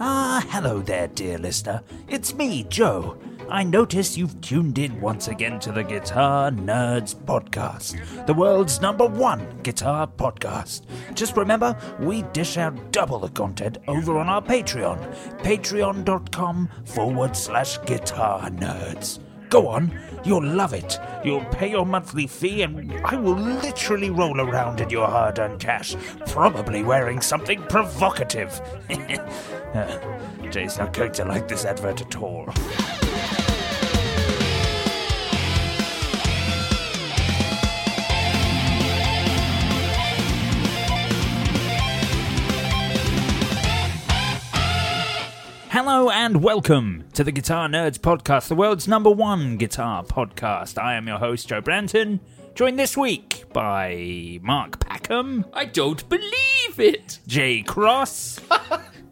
Ah, hello there, dear listener. It's me, Joe. I notice you've tuned in once again to the Guitar Nerds Podcast, the world's number one guitar podcast. Just remember, we dish out double the content over on our Patreon, patreon.com forward slash guitar nerds. Go on, you'll love it. You'll pay your monthly fee, and I will literally roll around in your hard earned cash, probably wearing something provocative. Uh, Jay's not going to like this advert at all. Hello and welcome to the Guitar Nerds Podcast, the world's number one guitar podcast. I am your host, Joe Branton, joined this week by Mark Packham, I don't believe it. Jay Cross,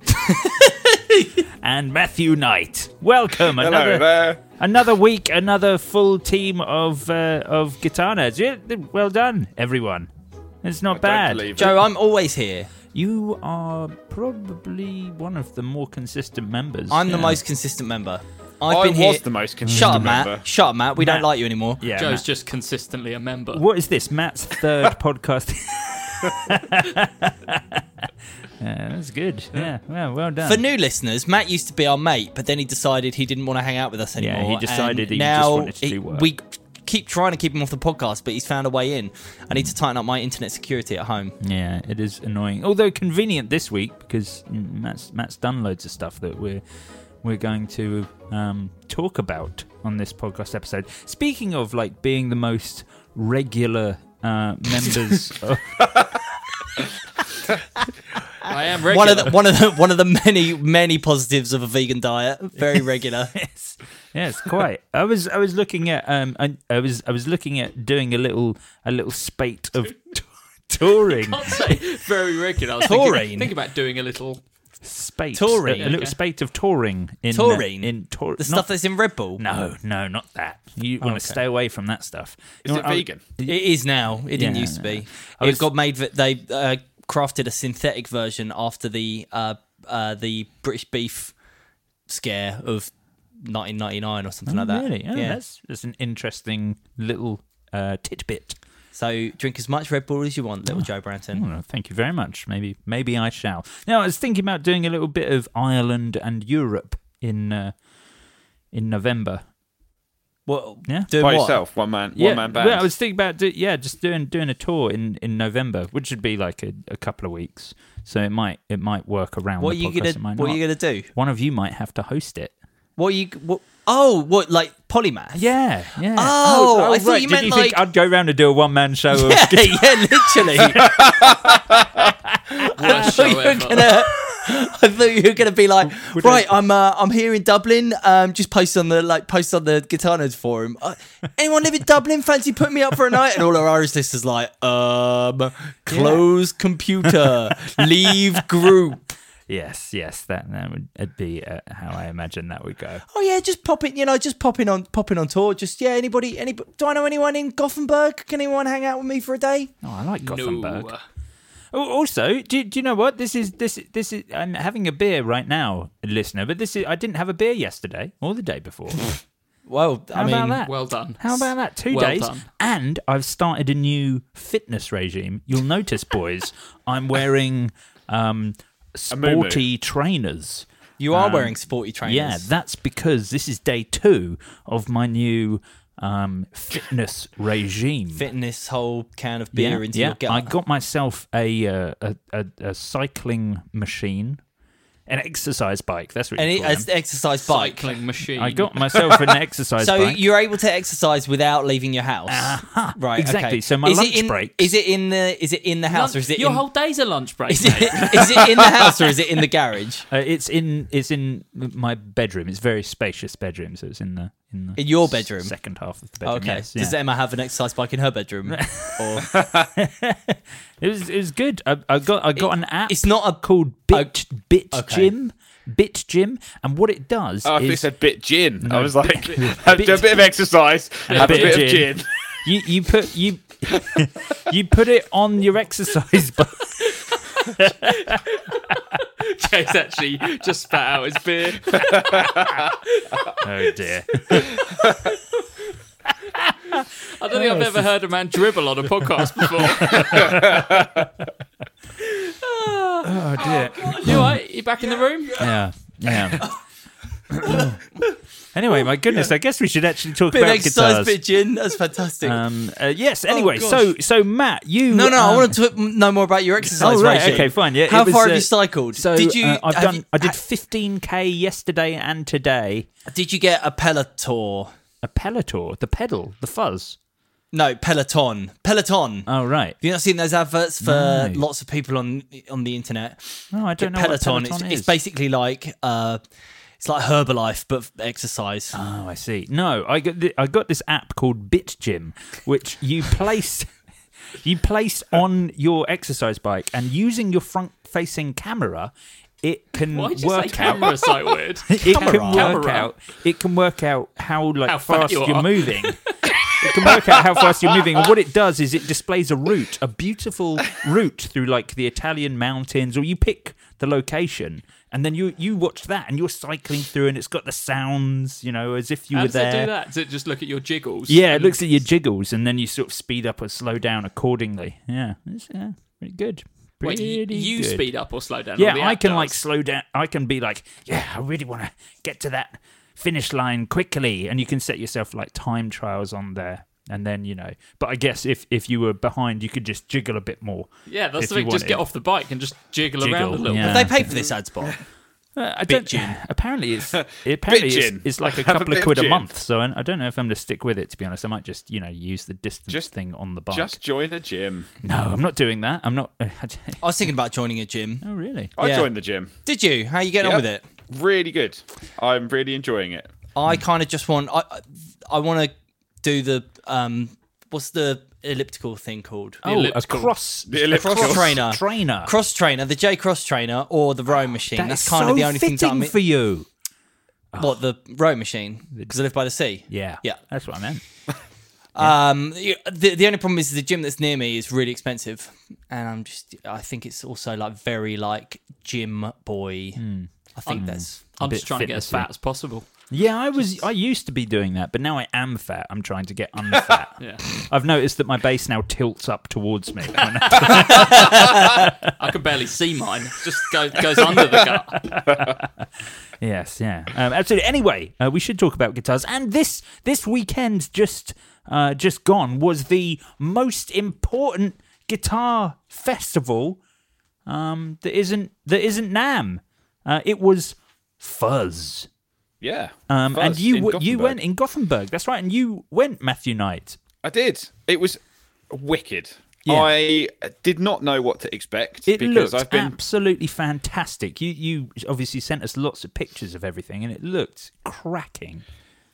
and Matthew Knight. Welcome, another there. another week, another full team of uh, of guitar nerds. Yeah, well done, everyone. It's not bad. believe it. Joe, I'm always here. You are probably one of the more consistent members. I'm the Yeah. most consistent member. I've I been was here. the most consistent Shut consistent up, Matt. member. Shut up, Matt. We Matt. don't like you anymore. Yeah, Joe's Matt. just consistently a member. What is this? Matt's third podcast. yeah, that's good. Yeah, well, well done. For new listeners, Matt used to be our mate, but then he decided he didn't want to hang out with us anymore. Yeah, anymore. he decided and he just now wanted to do work. We keep trying to keep him off the podcast, but he's found a way in. I need to tighten up my internet security at home. yeah, it is annoying. Although convenient this week because Matt's Matt's done loads of stuff that we're we're going to um, talk about on this podcast episode. Speaking of like being the most regular uh, members of I am One of the one of the one of the many many positives of a vegan diet. Very regular. yes, yes, quite. I was I was looking at um I, I was I was looking at doing a little a little spate of t- touring I'd say very regular. I was Taurine. thinking, think about doing a little. spate Touring. a, a little Okay. spate of touring in Taurine? uh, in The not- stuff that's in Red Bull. no no not that you want okay. to stay away from that stuff Is You it I- vegan? It is now. It didn't Yeah, used to be. It was- got made. that They uh, crafted a synthetic version after the uh, uh, the British beef scare of 1999 or something Oh, like that. really? Oh, yeah. that's that's an interesting little uh, tidbit. So drink as much Red Bull as you want, little Joe Branton. Oh, thank you very much. Maybe maybe I shall. Now I was thinking about doing a little bit of Ireland and Europe in uh, in November. What? Yeah. Doing By what? yourself, one man, yeah, one man band. well, I was thinking about do, yeah, just doing doing a tour in, in November, which would be like a, a couple of weeks. So it might it might work around. What are you podcast, gonna What are you gonna do? One of you might have to host it. What are you? What? Oh, what? Like polymath? Yeah, yeah. Oh, oh, I thought right. you Did meant you think like- I'd go around and do a one man show? Of Yeah, yeah, literally. Worst thought show you were ever. gonna. I thought you were gonna be like, right, I'm uh, I'm here in Dublin. Um, just post on the like post on the Guitar Nerds forum. Uh, anyone live in Dublin? Fancy putting me up for a night? And all our Irish listeners like, um, close computer, leave group. Yes, yes. That that would it'd be uh, how I imagine that would go. Oh yeah, just popping, you know, just popping on, popping on tour. Just yeah, anybody, any? Do I know anyone in Gothenburg? Can anyone hang out with me for a day? Oh, I like Gothenburg. No. Oh, also, do, do you know what this is? This this is. I'm having a beer right now, listener. But this is. I didn't have a beer yesterday or the day before. Well, I How mean, about that? Well done. How about that? Two Well days. done. And I've started a new fitness regime. You'll notice, boys, I'm wearing um, moo-moo. sporty trainers. you are Um, wearing sporty trainers. Yeah, that's because this is day two of my new um, fitness regime. Fitness whole can of beer yeah, into yeah. your gut. I got myself a, uh, a, a a cycling machine, an exercise bike. That's what an you call an exercise bike. Cycling machine. I got myself an exercise So bike. you're able to exercise without leaving your house, Aha, right? exactly. Okay. So my is lunch it in, breaks- Is it in the? Is it in the house or is it Your in? whole day's a lunch break. is mate. it, is it in the house or is it in the garage? Uh, it's in it's in my bedroom. It's a very spacious bedroom, so it's in the in the In your bedroom? second half of the bedroom. Okay. yes, Does. Emma have an exercise bike in her bedroom? or It was it was good. I, I got I got an app. it's not a called Bit Bit okay. Gym. Bit Gym, and what it does Oh, I thought you is said bit gin. I was like, bit- have bit- do a bit of exercise, have a bit, of gin. you you put you you put it on your exercise bike. Jay's actually just spat out his beer. Oh dear. I don't think I've oh, ever heard a man dribble on a podcast before. Oh dear. you all right? You back in the room? Yeah. Yeah. Anyway, my goodness, I guess we should actually talk bit about exercise, guitars. bit gin. That's fantastic. Um, uh, yes. Anyway, gosh. so so Matt, you no, no, I um, wanted to know more about your exercise Oh, right, okay, fine, yeah, How was, far have uh, you cycled? So did you? uh, I've done. you- I did 15k yesterday and today. Did you get a Peloton? A Pelotor, the pedal, the fuzz. No, Peloton. Peloton. Oh right. Have you not seen those adverts for No. lots of people on on the internet? No, I don't know Peloton. what it's, Peloton it's is. basically like uh, it's like Herbalife but exercise. Oh, I see. No, I got th- I got this app called Bit Gym, which you place you place on your exercise bike, and using your front-facing camera, it can Why did you say work out. camera so weird? It can Camera. work Camera. out. It can work out how like How fat fast you you are are. moving. it can work out how fast you're moving, and what it does is it displays a route, a beautiful route through like the Italian mountains, or you pick the location, and then you you watch that, and you're cycling through, and it's got the sounds, you know, as if you How were does there. it do that? Does it just look at your jiggles? Yeah, it looks at your jiggles, and then you sort of speed up or slow down accordingly. Yeah, it's yeah, pretty good. Wait, Pretty you, you good. speed up or slow down? Yeah, I can like slow down. I can be like, yeah, I really want to get to that finish line quickly, and you can set yourself like time trials on there, and then you know. But I guess if if you were behind, you could just jiggle a bit more. Yeah, that's the thing. Just get off the bike and just jiggle, Jiggle, around a little yeah. bit. They pay for this ad spot. Uh, I don't. gin. Apparently, it's apparently it's, it's like a Have a couple bit of of quid a month. So I, I don't know if I'm going to stick with it. To be honest, I might just you know use the distance Just- thing on the bike. Just join a gym. No, I'm not doing that. I'm not. I was thinking about joining a gym. oh, really? I Yeah. joined the gym. Did you? How are you getting on with it? Really good. I'm really enjoying it. I kind of just want. I I- I want to do the um. What's the elliptical thing called? Oh, a cross. The elliptical. cross trainer. Trainer. Cross trainer, the J cross trainer, or the row machine. That That's kind so of the only thing that I'm. for you. What the row machine? Because I live by the sea. Yeah. Yeah. That's what I meant. Um, the, the only problem is the gym that's near me is really expensive, and I'm just I think it's also like very like gym boy. I think that's I'm just trying to get as fat as possible. Yeah, I was. I used to be doing that, but now I am fat. I'm trying to get unfat. Yeah, I've noticed that my base now tilts up towards me. I can barely see mine. It just go, goes under the gut. yes, yeah, um, absolutely. Anyway, uh, we should talk about guitars. And this this weekend just uh, just gone was the most important guitar festival um, that isn't that isn't NAMM. Uh, it was Fuzz. Yeah. Um, and you w- you went in Gothenburg. That's right, and you went Matthew Knight. I did. It was wicked. Yeah. I did not know what to expect It because looked I've been absolutely fantastic. You you obviously sent us lots of pictures of everything, and it looked cracking.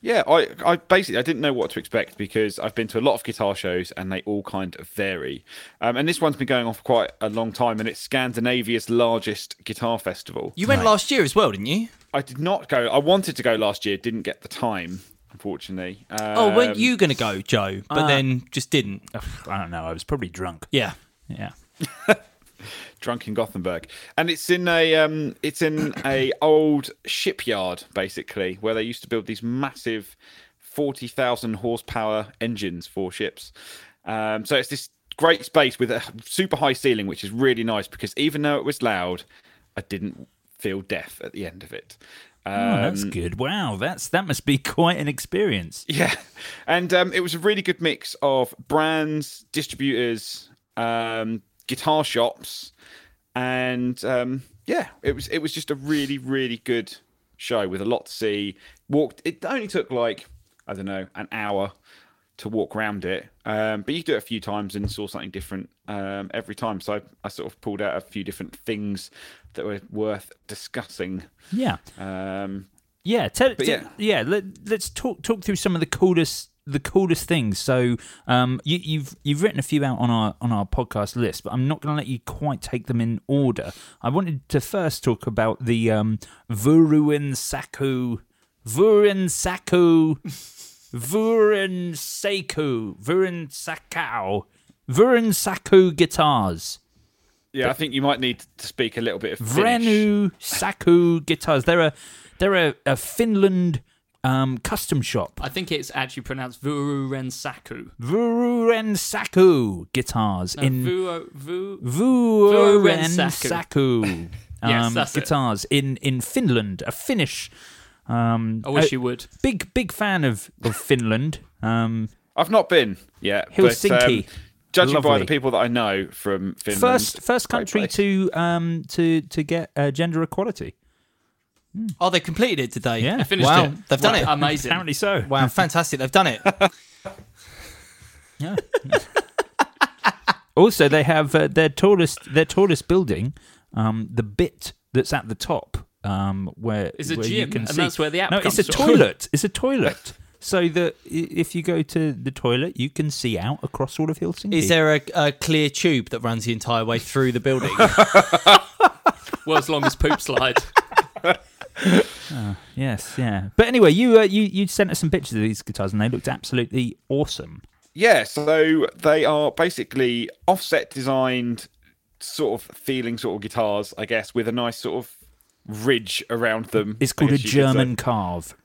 Yeah, I, I basically I didn't know what to expect because I've been to a lot of guitar shows and they all kind of vary. Um, and this one's been going on for quite a long time, and it's Scandinavia's largest guitar festival. you went last year as well, didn't you? I did not go. I wanted to go last year, didn't get the time, unfortunately. Um, oh, weren't you going to go, Joe? But uh, then just didn't. Ugh, I don't know. I was probably drunk. Yeah. Yeah. drunk in Gothenburg, and it's in a um, it's in a old shipyard basically where they used to build these massive forty thousand horsepower engines for ships. Um, so it's this great space with a super high ceiling, which is really nice because even though it was loud, I didn't feel death at the end of it. Oh, that's Um, good. Wow, that's that must be quite an experience. Yeah, and um, it was a really good mix of brands, distributors, um, guitar shops, and um, yeah, it was it was just a really really good show with a lot to see. Walked. It only took like I don't know an hour to walk around it, um, but you could do it a few times and saw something different um, every time. So I, I sort of pulled out a few different things that were worth discussing. Yeah, Um, yeah. Tell, tell- yeah. Let, let's talk talk through some of the coolest the coolest things. So, um, you, you've you've written a few out on our on our podcast list, but I'm not going to let you quite take them in order. I wanted to first talk about the um, Vuruin Saku, Vurin Saku, Vurin Seku, Vurin Sakao, Vurin Saku guitars. yeah, I think you might need to speak a little bit of Finnish. Vrenu Saku guitars. They're a they're a, a Finland um, custom shop. I think it's actually pronounced Vururen Saku. Vuren Saku guitars No, in Vu, Vu, Vuren Vuorensaku. Yes, um, that's it. guitars in in Finland. A Finnish. Um, I wish a you would. Big big fan of of Finland. Um, I've not been yet. Helsinki. But, um, judging by the people that I know from Finland, first first country to um to to get uh, gender equality. Oh, they completed it today. Yeah. I finished Wow, it. they've done it. Amazing. Apparently so. Wow, fantastic! They've done it. Yeah. also, they have uh, their tallest their tallest building, um, the bit that's at the top, um, where Is a where you gym, can and see. that's where the app no, it's a from. toilet. It's a toilet. So that i- if you go to the toilet, you can see out across all of Helsinki. Is there a, a clear tube that runs the entire way through the building? World's longest poop slide. Yes, yeah. But anyway, you uh, you you sent us some pictures of these guitars, and they looked absolutely awesome. Yeah, so they are basically offset designed, sort of feeling sort of guitars, I guess, with a nice sort of ridge around them. It's called a guess you could say. German carve.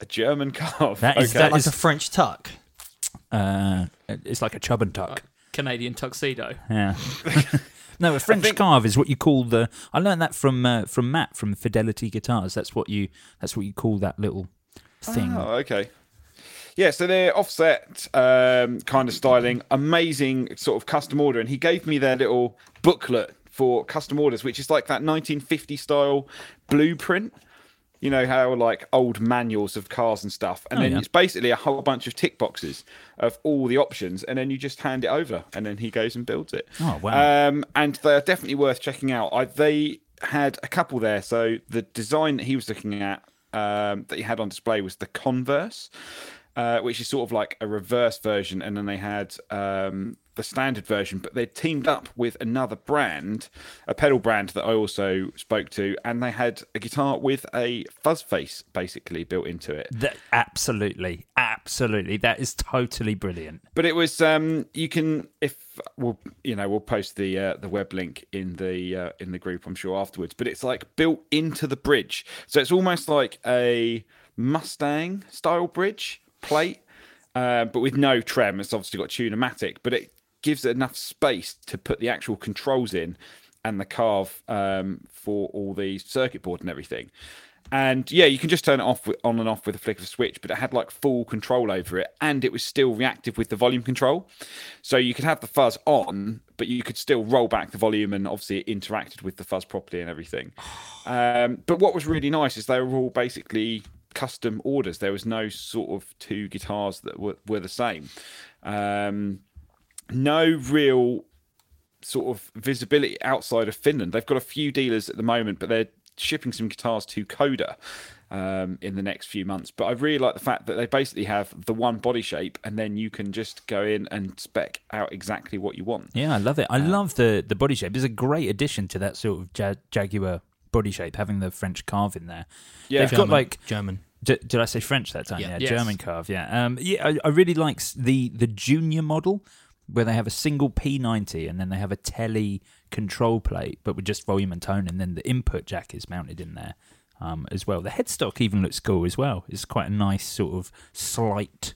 A German carve. That is- okay. that like is- a French tuck. Uh, it's like a chub and tuck. Canadian tuxedo. Yeah. no, a French think- carve is what you call the. I learned that from uh, from Matt from Fidelity Guitars. That's what you. That's what you call that little thing. Oh, okay. Yeah, so they're offset um, kind of styling, amazing sort of custom order. And he gave me their little booklet for custom orders, which is like that 1950 style blueprint. You know how like old manuals of cars and stuff, and Oh, then yeah. it's basically a whole bunch of tick boxes of all the options, and then you just hand it over, and then he goes and builds it. Oh, wow. Um, and they're definitely worth checking out. I, they had a couple there. So the design that he was looking at um, that he had on display was the Converse, uh, which is sort of like a reverse version, and then they had um, the standard version. But they teamed up with another brand, a pedal brand that I also spoke to, and they had a guitar with a fuzz face basically built into it. That, absolutely, absolutely. That is totally brilliant. But it was um you can if we'll you know we'll post the uh, the web link in the uh, in the group I'm sure afterwards. But it's like built into the bridge, so it's almost like a Mustang style bridge plate, uh, but with no trem. It's obviously got tunematic, but it gives it enough space to put the actual controls in and the carve um, for all the circuit board and everything. And yeah, you can just turn it off with, on and off with a flick of a switch, but it had like full control over it, and it was still reactive with the volume control. So you could have the fuzz on, but you could still roll back the volume, and obviously it interacted with the fuzz properly and everything. Um, but what was really nice is they were all basically custom orders. There was no sort of two guitars that were, were the same. Um, no real sort of visibility outside of Finland. They've got a few dealers at the moment, but they're shipping some guitars to Coda um, in the next few months. But I really like the fact that they basically have the one body shape, and then you can just go in and spec out exactly what you want. Yeah, I love it. I love the the body shape. It's a great addition to that sort of ja- Jaguar body shape, having the French carve in there. Yeah. They've got like German. D- did I say French that time? Yeah. Yeah, Yes. German carve. Yeah, um, yeah. I, I really like the the junior model where they have a single P90 and then they have a telly control plate, but with just volume and tone, and then the input jack is mounted in there. um, as well. The headstock even looks cool as well. It's quite a nice sort of slight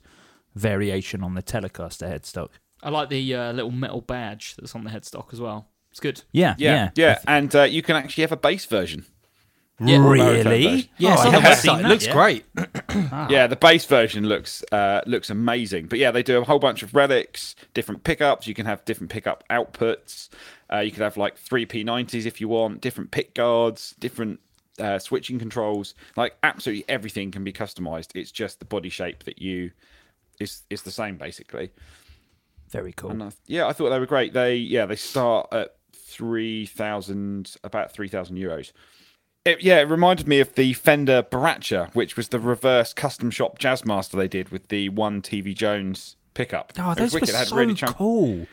variation on the Telecaster headstock. I like the uh, little metal badge that's on the headstock as well. It's good. Yeah, Yeah, yeah, yeah, and uh, you can actually have a bass version. Yeah. Really? Yeah, Oh, on I the haven't seen. It that looks yet. great. Yeah, the bass version looks uh, looks amazing. But yeah, they do a whole bunch of relics, different pickups. You can have different pickup outputs. Uh, you could have like three P90s if you want, different pick guards, different uh, switching controls. Like absolutely everything can be customized. It's just the body shape that you is is the same basically. Very cool. And I, yeah, I thought they were great. They yeah, they start at three thousand, about three thousand euros. It, yeah, it reminded me of the Fender Boracho, which was the reverse custom shop Jazzmaster they did with the one TV Jones pickup. Oh, those were. It had so really chunk- cool.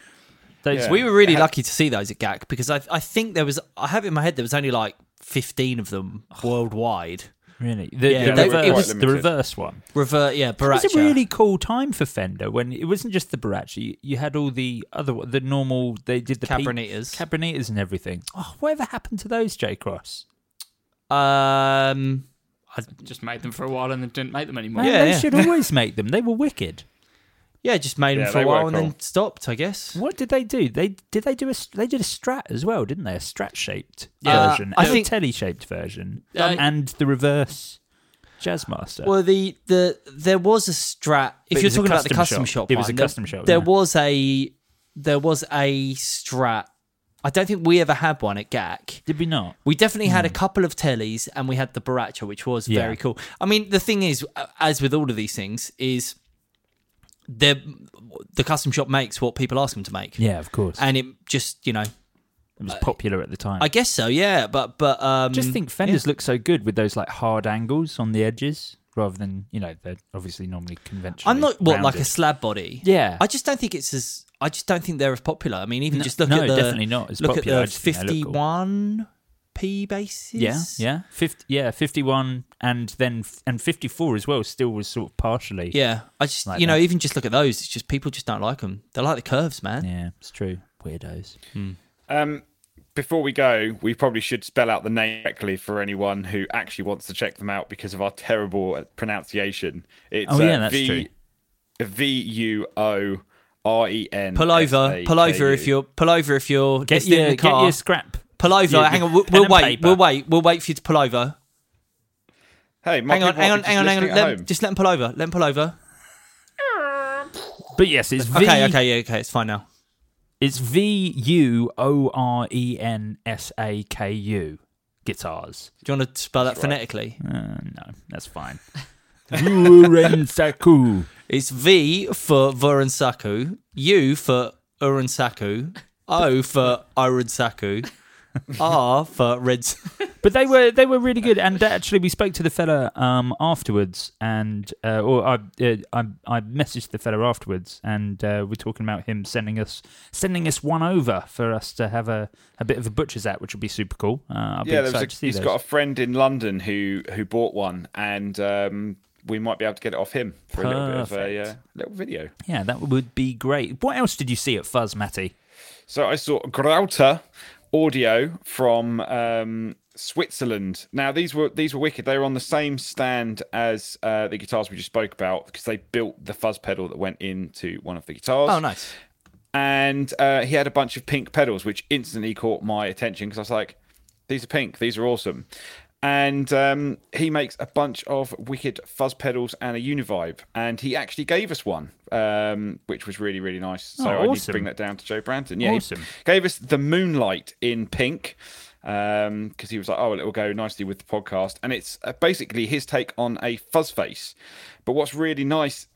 Those Yeah. We were really had- lucky to see those at GAK because I I think there was I have it in my head there was only like fifteen of them worldwide. Really, the, Yeah, the, reverse, it was- the reverse one. Revert, yeah, It was a really cool time for Fender when it wasn't just the Boracho. You, you had all the other, the normal. They did the P- Cabronitas. Cabronitas and everything. Oh, whatever happened to those, J Cross? Um, I Just made them for a while and then didn't make them anymore. Man, Yeah, they yeah. should always make them. They were wicked. yeah, just made them Yeah, for a they were while and cool. then stopped. I guess. What did they do? They did they do a they did a Strat as well, didn't they? A Strat shaped Yeah. version, I and think- a telly shaped version, Uh, and the reverse Jazzmaster. Well, the the there was a strat. If But it you're was a talking about the custom custom shop. shop, It was a one, there- custom shop, There yeah. was a there was a strat. I don't think we ever had one at GAK. did we not? We definitely had a couple of tellies, and we had the Boracho, which was Hmm. Yeah. very cool. I mean, the thing is, uh, as with all of these things, is the the custom shop makes what people ask them to make, Yeah, of course. and it just you know, it was popular at the time. I guess so, yeah. But but um, just think Fenders look so good with those like hard angles on the edges rather than you know they're obviously normally conventional. I'm not what like a slab body. Yeah. I just don't think it's as. I just don't think they're as popular. I mean, even No- just look no, at the No, definitely not as look popular. At the just think they look cool. 51 p basses. yeah yeah 50, yeah 51 and then and 54 as well still was sort of partially yeah. I just Like you know that. even just look at those. It's just people just don't like them. They like the curves, man. yeah it's true weirdos Um, before we go, we probably should spell out the name correctly for anyone who actually wants to check them out because of our terrible pronunciation. It's Oh, yeah, uh, that's v, true. V U O R E N. Pull over, pull over if you're pull over if you're get listening your in the get your scrap pull over. hang on, we'll, pen we'll and wait. We'll wait. We'll wait for you to pull over. Hey, Hang on, hang on, hang on, hang on. Let, just let him pull over. Let him pull over. but yes it's v Okay, okay, yeah, okay. It's fine now. it's v u o r e n s a k u guitars Do you want to spell that phonetically? uh, no that's fine Urensaku. It's V for Voransaku, U for Uransaku, O for Uransaku, R for Red. But they were they were really good, and actually we spoke to the fella um, afterwards, and uh, or I, uh, I I messaged the fella afterwards, and uh, we're talking about him sending us sending us one over for us to have a, a bit of a butcher's at, which would be super cool. Uh, I'll yeah, there was excited a, to see he's those. got a friend in London who who bought one, and um, we might be able to get it off him for a little bit of a uh, little video. yeah, that would be great. What else did you see at Fuzz, Matty? So I saw Greuter audio from um, Switzerland. Now these were these were wicked. They were on the same stand as uh, the guitars we just spoke about because they built the fuzz pedal that went into one of the guitars. Oh, nice. and uh, he had a bunch of pink pedals, which instantly caught my attention because I was like, "These are pink. These are awesome." And um, he makes a bunch of wicked fuzz pedals and a Univibe, and he actually gave us one, um, which was really really nice. So Oh, I need to bring that down to Joe Branton. Yeah, he Awesome. gave us the Moonlight in pink because he was like, "Oh, well, it will go nicely with the podcast," and it's uh, basically his take on a fuzz face. But what's really nice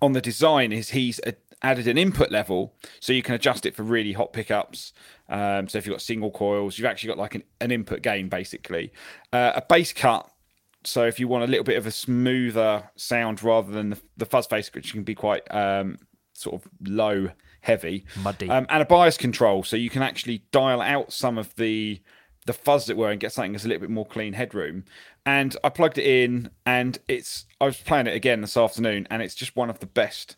on the design is he's a, added an input level so you can adjust it for really hot pickups. Um, so if you've got single coils, you've actually got like an, an input gain basically. Uh, a bass cut. So if you want a little bit of a smoother sound rather than the, the fuzz face, which can be quite um, sort of low, heavy, Muddy. um, and a bias control, so you can actually dial out some of the the fuzz that were and get something that's a little bit more clean headroom. And I plugged it in, and it's I was playing it again this afternoon, and it's just one of the best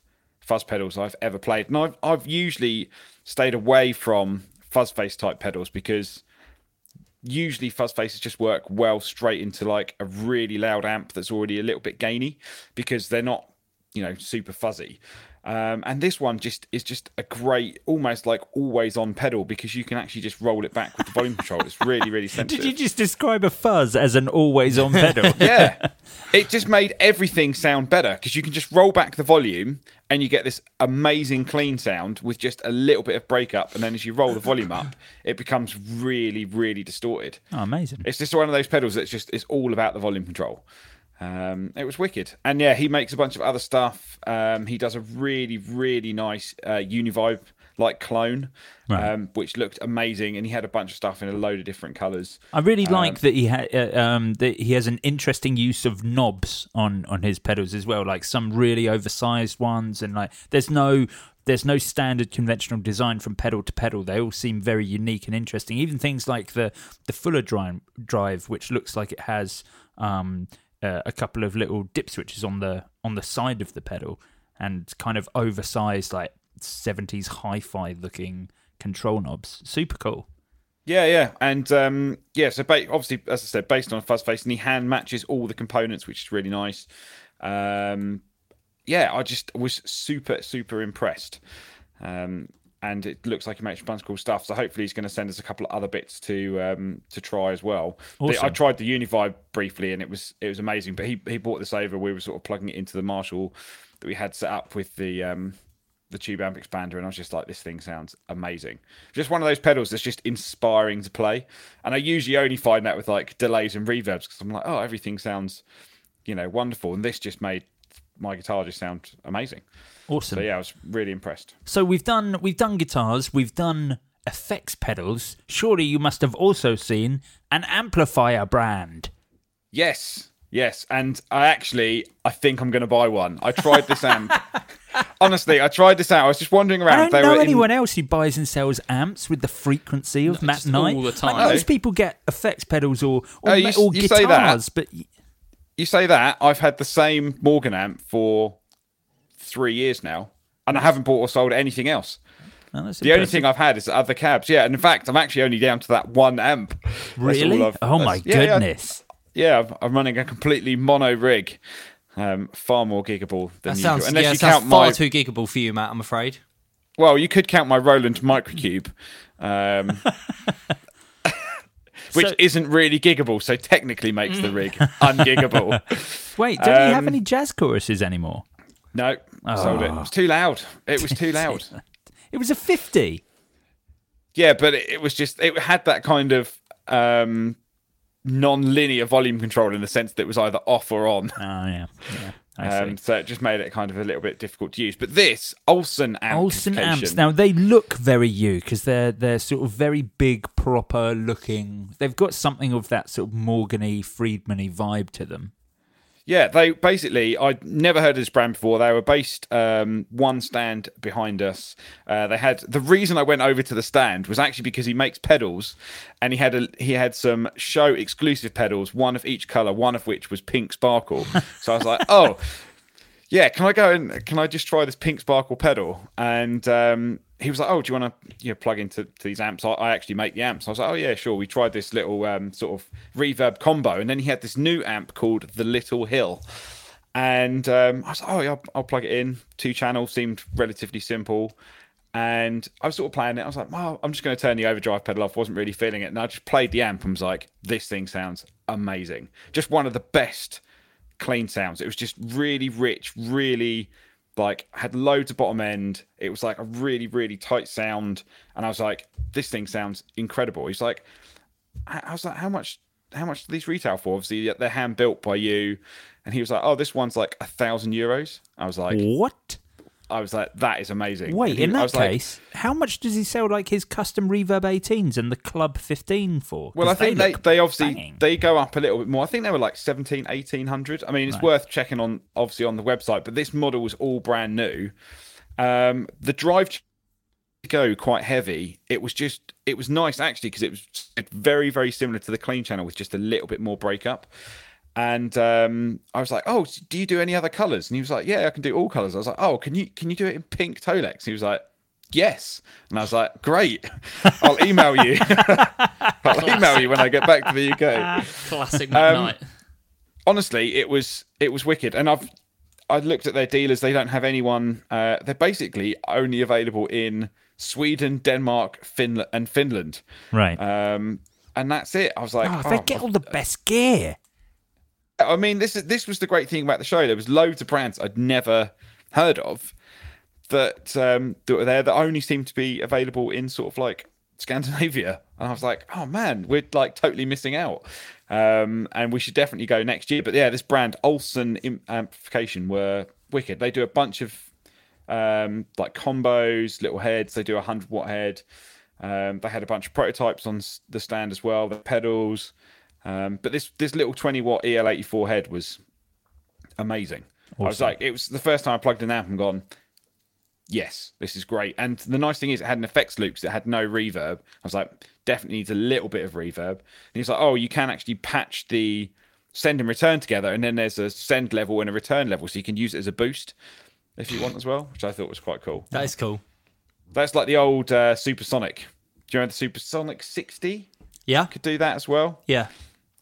fuzz pedals I've ever played. And I've I've usually stayed away from fuzz face type pedals because usually fuzz faces just work well straight into like a really loud amp that's already a little bit gainy because they're not you know super fuzzy um, and this one just is just a great almost like always on pedal because you can actually just roll it back with the volume control it's really really sensitive Did you just describe a fuzz as an always on pedal? yeah it just made everything sound better because you can just roll back the volume and you get this amazing clean sound with just a little bit of breakup and then as you roll the volume up it becomes really really distorted Oh, amazing. it's just one of those pedals that's just it's all about the volume control. Um, it was wicked, and yeah, he makes a bunch of other stuff. Um, he does a really, really nice uh, Univibe like clone, Right. um, which looked amazing, and he had a bunch of stuff in a load of different colours. I really like that he ha- uh, um, that he has an interesting use of knobs on on his pedals as well, like some really oversized ones, and like there's no there's no standard conventional design from pedal to pedal. They all seem very unique and interesting. Even things like the the Fuller drive, drive which looks like it has um, uh, a couple of little dip switches on the on the side of the pedal, and kind of oversized like 70s hi-fi looking control knobs. Super cool. Yeah, yeah, and um, yeah. So ba- obviously, as I said, based on Fuzz Face, and he hand matches all the components, which is really nice. Um, yeah, I just was super, super impressed. Um, and it looks like he makes a bunch of cool stuff. So hopefully, he's going to send us a couple of other bits to um, to try as well. The- I tried the Univibe briefly, and it was it was amazing. But he he brought this over. We were sort of plugging it into the Marshall that we had set up with the um, the tube amp expander, and I was just like, this thing sounds amazing. Just one of those pedals that's just inspiring to play. And I usually only find that with like delays and reverbs because I'm like, oh, everything sounds, you know, wonderful. And this just made my guitar just sound amazing. Awesome. So yeah, I was really impressed. So we've done we've done guitars, we've done effects pedals. Surely you must have also seen an amplifier brand. Yes, yes, and I actually I think I'm going to buy one. I tried this amp. Honestly, I tried this out. I was just wandering around. I don't They know were in- anyone else who buys and sells amps with the frequency of Matt just Knight. all the time. Like, time. most people get effects pedals or or, Oh, you ma- or you say that. guitars, but y- You say that I've had the same Morgan amp for three years now, and I haven't bought or sold anything else. oh, The only thing I've had is other cabs. Yeah, and in fact, I'm actually only down to that one amp. Really, oh my yeah, yeah. goodness. Yeah, I'm- I'm running a completely mono rig, um, far more giggable than That usual. sounds, Unless yeah, you that sounds count far my, too giggable for you, Matt. I'm afraid. well, you could count my Roland Microcube, um, which So- isn't really giggable, so technically makes the rig ungiggable. Wait, don't you have Um, any jazz choruses anymore? No, sold it. It was too loud. It was too loud. It was a fifty. Yeah, but it, it was just it had that kind of um, non-linear volume control in the sense that it was either off or on. Oh yeah, yeah. Um, so it just made it kind of a little bit difficult to use. But this Olsen amp Olsen amplification, amps. Now they look very you because they're they're sort of very big, proper looking. They've got something of that sort of Morgany, Friedmany vibe to them. Yeah, they basically I'd never heard of this brand before. They were based um, one stand behind us. Uh, they had the reason I went over to the stand was actually because he makes pedals, and he had a he had some show exclusive pedals, one of each color, one of which was pink sparkle. so I was like, oh. Yeah, can I go and can I just try this pink sparkle pedal? And um, he was like, oh, do you want to you know, plug into to these amps? I, I actually make the amps. I was like, oh yeah, sure. We tried this little um, sort of reverb combo, and then he had this new amp called the Little Hill. And um, I was like, oh yeah, I'll, I'll plug it in. Two channels seemed relatively simple. And I was sort of playing it. I was like, oh, I'm just going to turn the overdrive pedal off. Wasn't really feeling it. And I just played the amp and was like, this thing sounds amazing. Just one of the best clean sounds. It was just really rich, really like had loads of bottom end. It was like a really, really tight sound. And I was like, this thing sounds incredible. He's like, I I was like, how much how much do these retail for? Obviously, they're hand built by you. And he was like, oh, this one's like a thousand euros. I was like, What? I was like, that is amazing. Wait, he- in that was like, case, how much does he sell like his custom Reverb 18s and the Club 15 for? Well, I think they, look they obviously banging. they go up a little bit more. I think they were like 17, 1800. I mean, it's worth checking on obviously on the website. But this model was all brand new. Um, the drive to go quite heavy. It was just it was nice actually because it was very very similar to the clean channel with just a little bit more breakup. And um, I was like, "Oh, do you do any other colors?" And he was like, "Yeah, I can do all colors." I was like, "Oh, can you can you do it in pink Tolex?" He was like, yes. And I was like, great. I'll email you. I'll email you when I get back to the UK. Classic Um, McKnight. honestly, it was it was wicked. And I've I looked at their dealers. They don't have anyone. Uh, they're basically only available in Sweden, Denmark, Finland, and Finland. Right. Um, and that's it. I was like, oh, they oh, get all the best gear. I mean, this is this was the great thing about the show. There was loads of brands I'd never heard of that um, that were there that only seemed to be available in sort of like Scandinavia. And I was like, oh man, we're like totally missing out. Um, and we should definitely go next year. But yeah, this brand Olsen Amplification were wicked. They do a bunch of um, like combos, little heads. They do a hundred watt head. Um, they had a bunch of prototypes on the stand as well. The pedals. Um, but this this little 20 watt EL84 head was amazing. I was like, it was the first time I plugged an amp and gone, yes, this is great. And the nice thing is, it had an effects loop, 'cause it had no reverb. I was like, definitely needs a little bit of reverb. And he's like, oh, you can actually patch the send and return together, and then there's a send level and a return level, so you can use it as a boost if you want as well, which I thought was quite cool. That is cool. That's like the old uh, Supersonic. Do you remember the Supersonic 60? Yeah, Could do that as well yeah.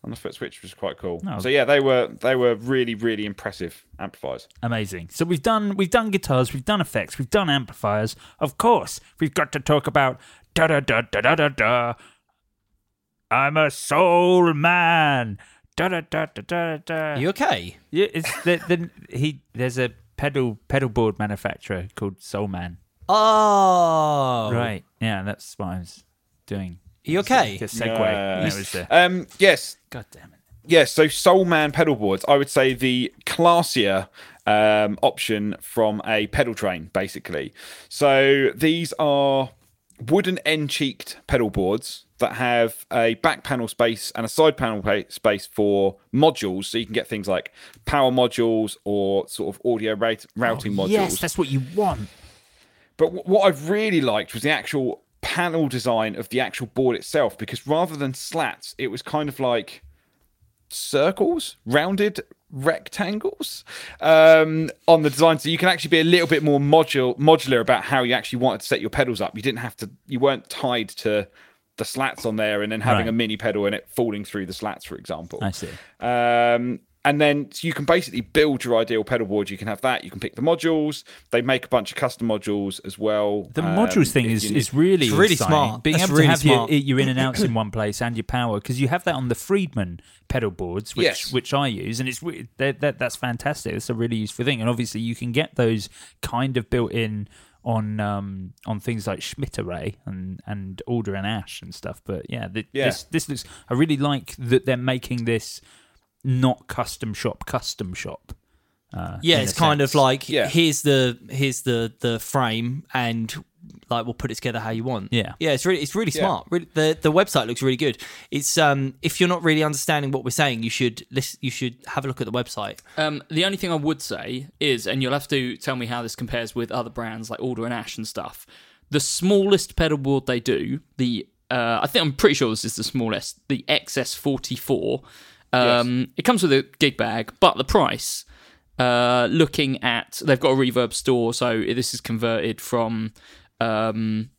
On the foot switch, which was quite cool. Oh. So yeah, they were they were really really impressive amplifiers. Amazing. So we've done we've done guitars, we've done effects, we've done amplifiers. Of course, we've got to talk about da da da da da da da. I'm a soul man. Da da da da da da. You okay? Yeah, it's the, the he. There's a pedal pedal board manufacturer called Soul Man. Oh, Right. Yeah, that's what I was doing. You okay? A segue. Yeah. That was the. Um, yes, God damn it. yes. So Soul Man pedal boards, I would say the classier um, option from a pedal train, basically. So these are wooden end-cheeked pedal boards that have a back panel space and a side panel pa- space for modules, so you can get things like power modules or sort of audio rate- routing modules. Yes, that's what you want. But w- what I've really liked was the actual panel design of the actual board itself, because rather than slats, it was kind of like circles, rounded rectangles um, on the design. So you can actually be a little bit more module, modular about how you actually wanted to set your pedals up. You didn't have to, you weren't tied to the slats on there and then having Right. a mini pedal and it falling through the slats, for example. I see. Um, and then you can basically build your ideal pedal board. You can have that. You can pick the modules. They make a bunch of custom modules as well. The Um, modules thing is, need- is really It's really exciting. smart. Being That's able really to have smart. your, your in and outs in one place and your power because you have that on the Friedman pedal boards, which Yes. which I use, and it's re- that, that that's fantastic. It's a really useful thing, and obviously you can get those kind of built in on um on things like Schmidt Array and and Alder and Ash and stuff. But yeah, th- Yeah. this this looks. I really like that they're making this not custom shop, custom shop. Uh, Yeah, it's a kind of like Yeah. here's the here's the the frame and like we'll put it together how you want. Yeah. yeah, it's really it's really Yeah. smart. Really, the the website looks really good. It's um if you're not really understanding what we're saying, you should listen, you should have a look at the website. Um, the only thing I would say is, and you'll have to tell me how this compares with other brands like Alder and Ash and stuff. The smallest pedal board they do, the uh, I think I'm pretty sure this is the smallest, the XS44. Um, It comes with a gig bag, but the price, uh, looking at, they've got a reverb store, so this is converted from, um,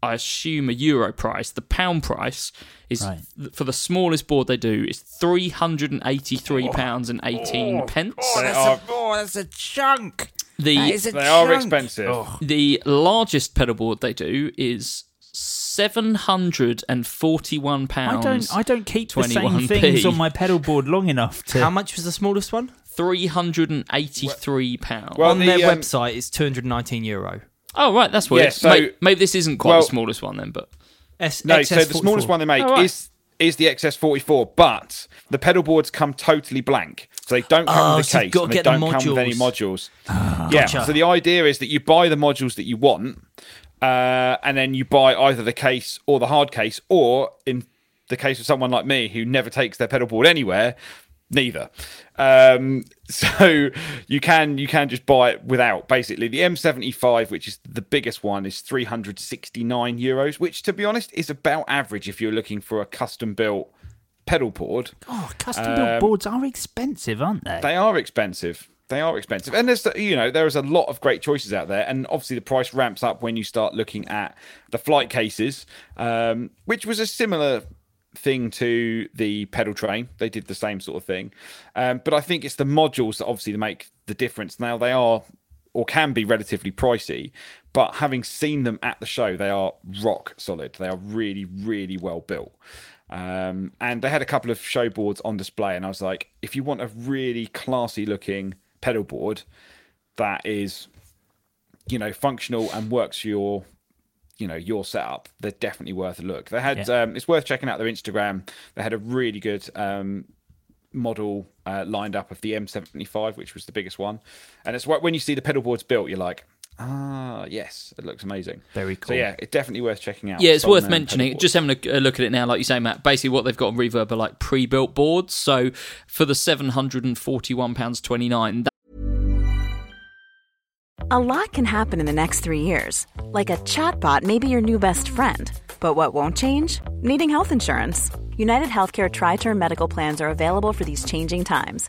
I assume a euro price. The pound price is Right. for the smallest board they do is three hundred and eighty three pounds and eighteen pence. They are, oh, that's a chunk. The they are expensive. the largest pedal board they do is seven hundred and forty one I pounds. don't. I don't keep the same 21p. things on my pedal board long enough to. How much was the smallest one? Three hundred and eighty three pounds. Well, On the, their um, website, it's 219 euro. oh right, that's weird. Yeah, so- maybe, maybe this isn't quite well- the smallest one then, but S- No, so the smallest one they make Oh, right. is is the XS44, but the pedal boards come totally blank, so they don't come Oh, with a so case. and they don't come with any modules. modules. yeah. Gotcha. So the idea is that you buy the modules that you want, uh, and then you buy either the case or the hard case, or in the case of someone like me who never takes their pedal board anywhere, neither. Um, so you can you can just buy it without. Basically, the M75, which is the biggest one, is 369 euros, which to be honest is about average if you're looking for a custom built pedal board. oh, custom built boards are expensive, aren't they? They are expensive. They are expensive, and there's you know there is a lot of great choices out there, and obviously the price ramps up when you start looking at the flight cases, um, which was a similar thing to the pedal train. They did the same sort of thing, um, but I think it's the modules that obviously make the difference. Now they are or can be relatively pricey, but having seen them at the show, they are rock solid. They are really really well built. Um, and they had a couple of show boards on display, and I was like, if you want a really classy looking pedal board that is, you know, functional and works for your, you know, your setup, they're definitely worth a look. They had, Yeah. um, it's worth checking out their Instagram. They had a really good um, model uh, lined up of the M75, which was the biggest one. And it's wh- when you see the pedal boards built, you're like, ah, yes, it looks amazing. Very So cool. yeah, it's definitely worth checking out. Yeah, it's worth mentioning. pedal Just having a, a look at it now, like you say, Matt. Basically, what they've got on Reverb are like pre-built boards. So for the seven hundred and forty-one pounds twenty-nine, That- A lot can happen in the next three years. Like a chatbot may be your new best friend. But what won't change? Needing health insurance. United Healthcare Tri Term Medical Plans are available for these changing times.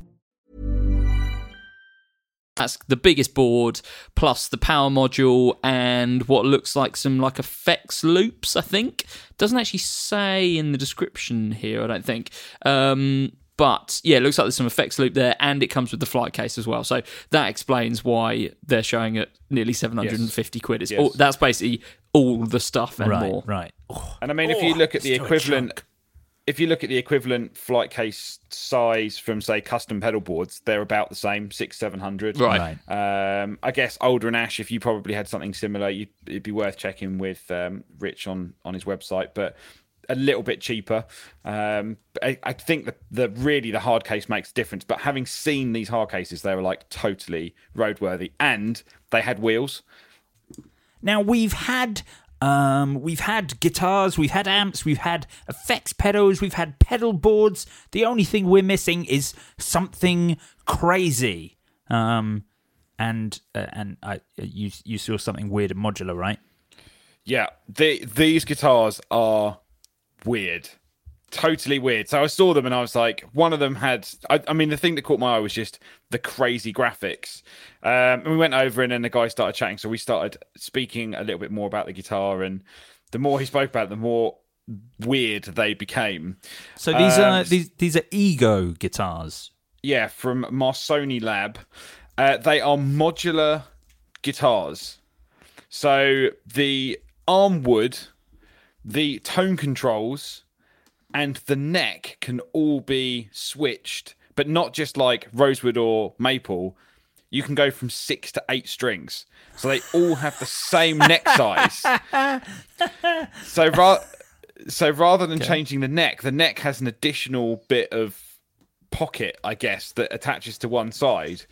That's the biggest board plus the power module and what looks like some like effects loops. I think doesn't actually say in the description here. I don't think. Um, but yeah, it looks like there's some effects loop there, and it comes with the flight case as well. So that explains why they're showing at nearly 750 quid. It's Yes. all, that's basically all the stuff and right, more. right. Oh, And I mean, if you Oh, look at the equivalent, chunk. If you look at the equivalent flight case size from say custom pedal boards, they're about the same, six seven hundred. Right. Um, I guess older and Ash, if you probably had something similar, you'd, it'd be worth checking with um, Rich on on his website, but a little bit cheaper. Um, I, I think that the really the hard case makes a difference. But having seen these hard cases, they were like totally roadworthy, and they had wheels. Now we've had um, we've had guitars, we've had amps, we've had effects pedals, we've had pedal boards. The only thing we're missing is something crazy. Um, and uh, and I you you saw something weird and modular, right? Yeah, the, these guitars are weird, totally weird. So I saw them and I was like, one of them had. I, I mean, the thing that caught my eye was just the crazy graphics. Um, and we went over and then the guy started chatting, so we started speaking a little bit more about the guitar. And the more he spoke about it, the more weird they became. So these Um, are these these are ego guitars. Yeah, from Marconi Lab. Uh, they are modular guitars. So the arm wood, the tone controls, and the neck can all be switched, but not just like rosewood or maple. You can go from six to eight strings. So they all have the same neck size. So, ra- so rather than changing the neck, the neck has an additional bit of pocket, I guess, that attaches to one side,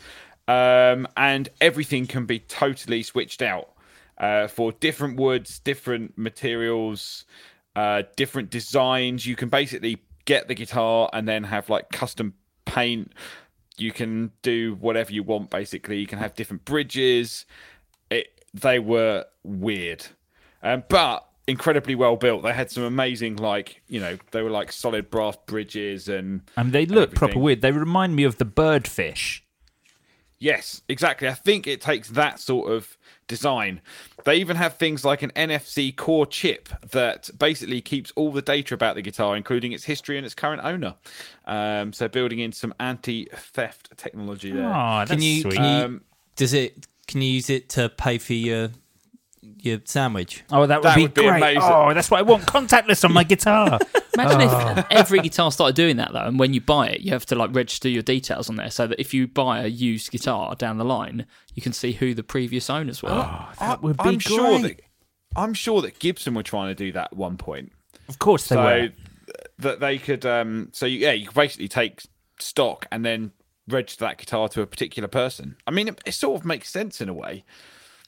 um, and everything can be totally switched out uh, for different woods, different materials, uh, different designs. You can basically get the guitar and then have like custom paint. You can do whatever you want. Basically, you can have different bridges. It, they were weird, um, but incredibly well built. They had some amazing, like you know, they were like solid brass bridges and And they look proper weird. They remind me of the birdfish. Yes, exactly. I think it takes that sort of design. They even have things like an NFC core chip that basically keeps all the data about the guitar, including its history and its current owner. Um, so building in some anti-theft technology there. Oh, that's Can you, sweet. can you Um, does it can you use it to pay for your your sandwich? oh, that would that be would be great. amazing. Oh, that's what I want. Contactless on my guitar. Imagine Oh. if every guitar started doing that though, and when you buy it, you have to like register your details on there, so that if you buy a used guitar down the line, you can see who the previous owners were. that would be I'm sure that great. I'm sure that Gibson were trying to do that at one point. Of course they so were. that they could um so you, yeah you could basically take stock and then register that guitar to a particular person i mean it, it sort of makes sense in a way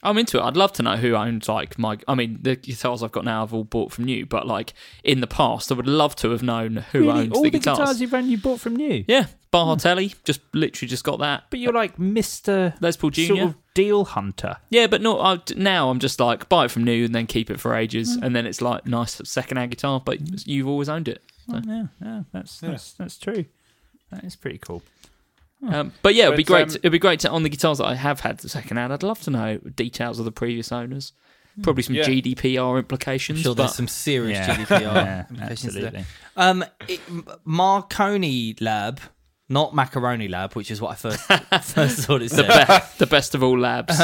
I'm into it. I'd love to know who owns like my. I mean, the guitars I've got now I've all bought from new, but like in the past, I would love to have known who Really? owns All the the guitars. guitars you've only bought from new. yeah, Bartelli, just literally just got that. But you're like Mister Les Paul Jr. sort of deal hunter. Yeah, but no. I, now I'm just like buy it from new and then keep it for ages, Hmm. and then it's like nice second-hand guitar, but you've always owned it. So. Yeah, yeah, that's that's that's true. That is pretty cool. Um, but yeah, it'd be But, great. um, to, it'd be great to on the guitars that I have had the second hand. I'd love to know details of the previous owners. Probably some Yeah. GDPR implications. I'm sure but there's some serious Yeah, GDPR yeah, implications there. absolutely. Um, it, Marconi Lab, not Macaroni Lab, which is what I first first thought it said. be- the best of all labs.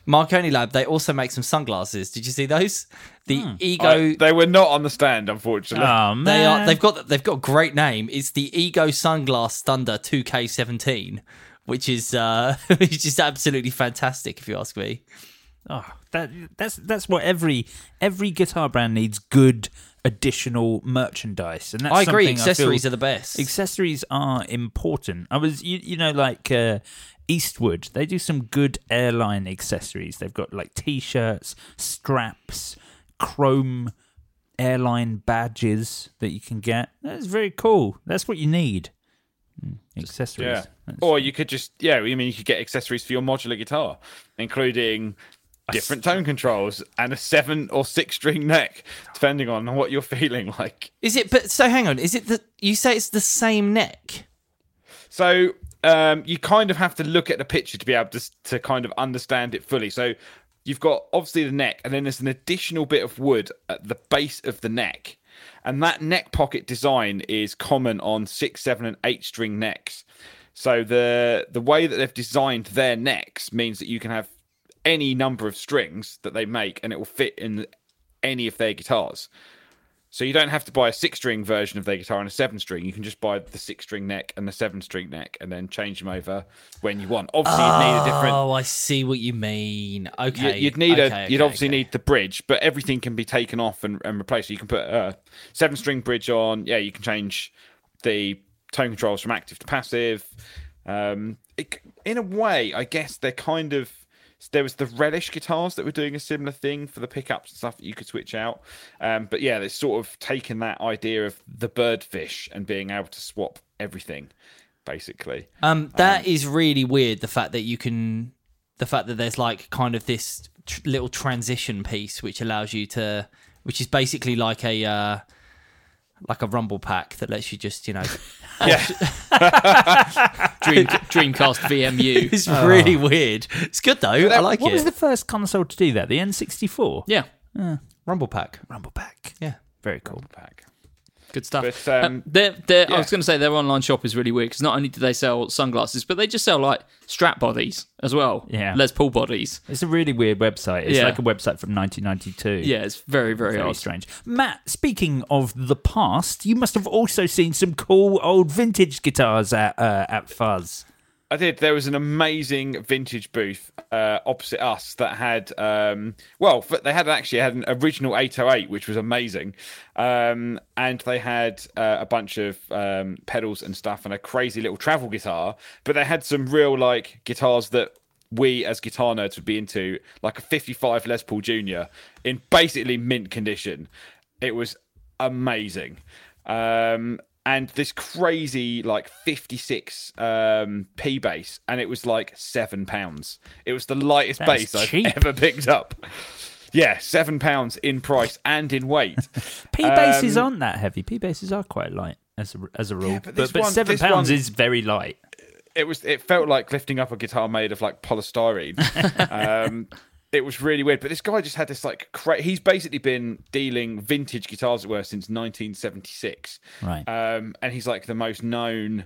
Marconi Lab. They also make some sunglasses. Did you see those? The Ego. I- they were not on the stand unfortunately Oh man, They are. They've got. They've got a great name. It's the Ego Sunglass Thunder 2K17, which is uh, which is absolutely fantastic, if you ask me. Oh, that that's that's what every every guitar brand needs. Good additional merchandise, and that's I agree. something I feel- Accessories are the best. Accessories are important. I was, you, you know, like uh, Eastwood. They do some good airline accessories. They've got like t-shirts, straps, chrome airline badges that you can get. That's very cool. That's what you need. Mm, Accessories. yeah That's- or you could just yeah i mean you could get accessories for your modular guitar including different tone controls and a seven or six string neck depending on what you're feeling like Is it? But so hang on. Is it that you say it's the same neck? So um, you kind of have to look at the picture to be able to to kind of understand it fully. So you've got obviously the neck, and then there's an additional bit of wood at the base of the neck, and that neck pocket design is common on six, seven, and eight string necks. So the the way that they've designed their necks means that you can have any number of strings that they make, and it will fit in any of their guitars. So you don't have to buy a six string version of their guitar and a seven string. You can just buy the six string neck and the seven string neck and then change them over when you want. Obviously, you'd need a different. Oh, I see what you mean. Okay. You'd need okay, a. You'd obviously okay. need the bridge, but everything can be taken off and, and replaced. So you can put a seven string bridge on. Yeah, you can change the tone controls from active to passive. Um, it, in a way, I guess they're kind of. There was the relish guitars that were doing a similar thing for the pickups and stuff that you could switch out. Um, but yeah, they've sort of taken that idea of the birdfish and being able to swap everything, basically. Um, that is really weird. The fact that you can, the fact that there's like kind of this tr- little transition piece which allows you to, which is basically like a, uh, like a rumble pack that lets you just, you know, Yeah. Dream, Dreamcast VMU. it's oh. really weird. It's good though. I like what it. What was the first console to do that? The N64. Yeah, rumble pack? Rumble Pack. Yeah. Very cool. Pack. Good stuff. But, um, Um, their, their, I yeah. was going to say their online shop is really weird because not only do they sell sunglasses, but they just sell like strap bodies as well. Yeah. Les Paul bodies. It's a really weird website. It's Yeah. like a website from 1992. Yeah, it's very, very, Very odd. strange. Matt, speaking of the past, you must have also seen some cool old vintage guitars at uh, at Fuzz. I did. There was an amazing vintage booth uh, opposite us that had, um, well, they had actually had an original 808, which was amazing, um, and they had uh, a bunch of um, pedals and stuff and a crazy little travel guitar. But they had some real like guitars that we as guitar nerds would be into, like a 55 Les Paul Junior in basically mint condition. It was amazing. Um, and this crazy like 56 um, P bass, and it was like seven pounds. It was the lightest That's bass cheap. I've ever picked up. Yeah, seven pounds in price and in weight. P bases Um, aren't that heavy. P bases are quite light as a, as a rule. Yeah, but but but one- seven pounds one- is very light. it was it felt like lifting up a guitar made of like polystyrene. um, it was really weird. But this guy just had this like cra- he's basically been dealing vintage guitars as it were since 1976. Right. Um, and he's like the most known.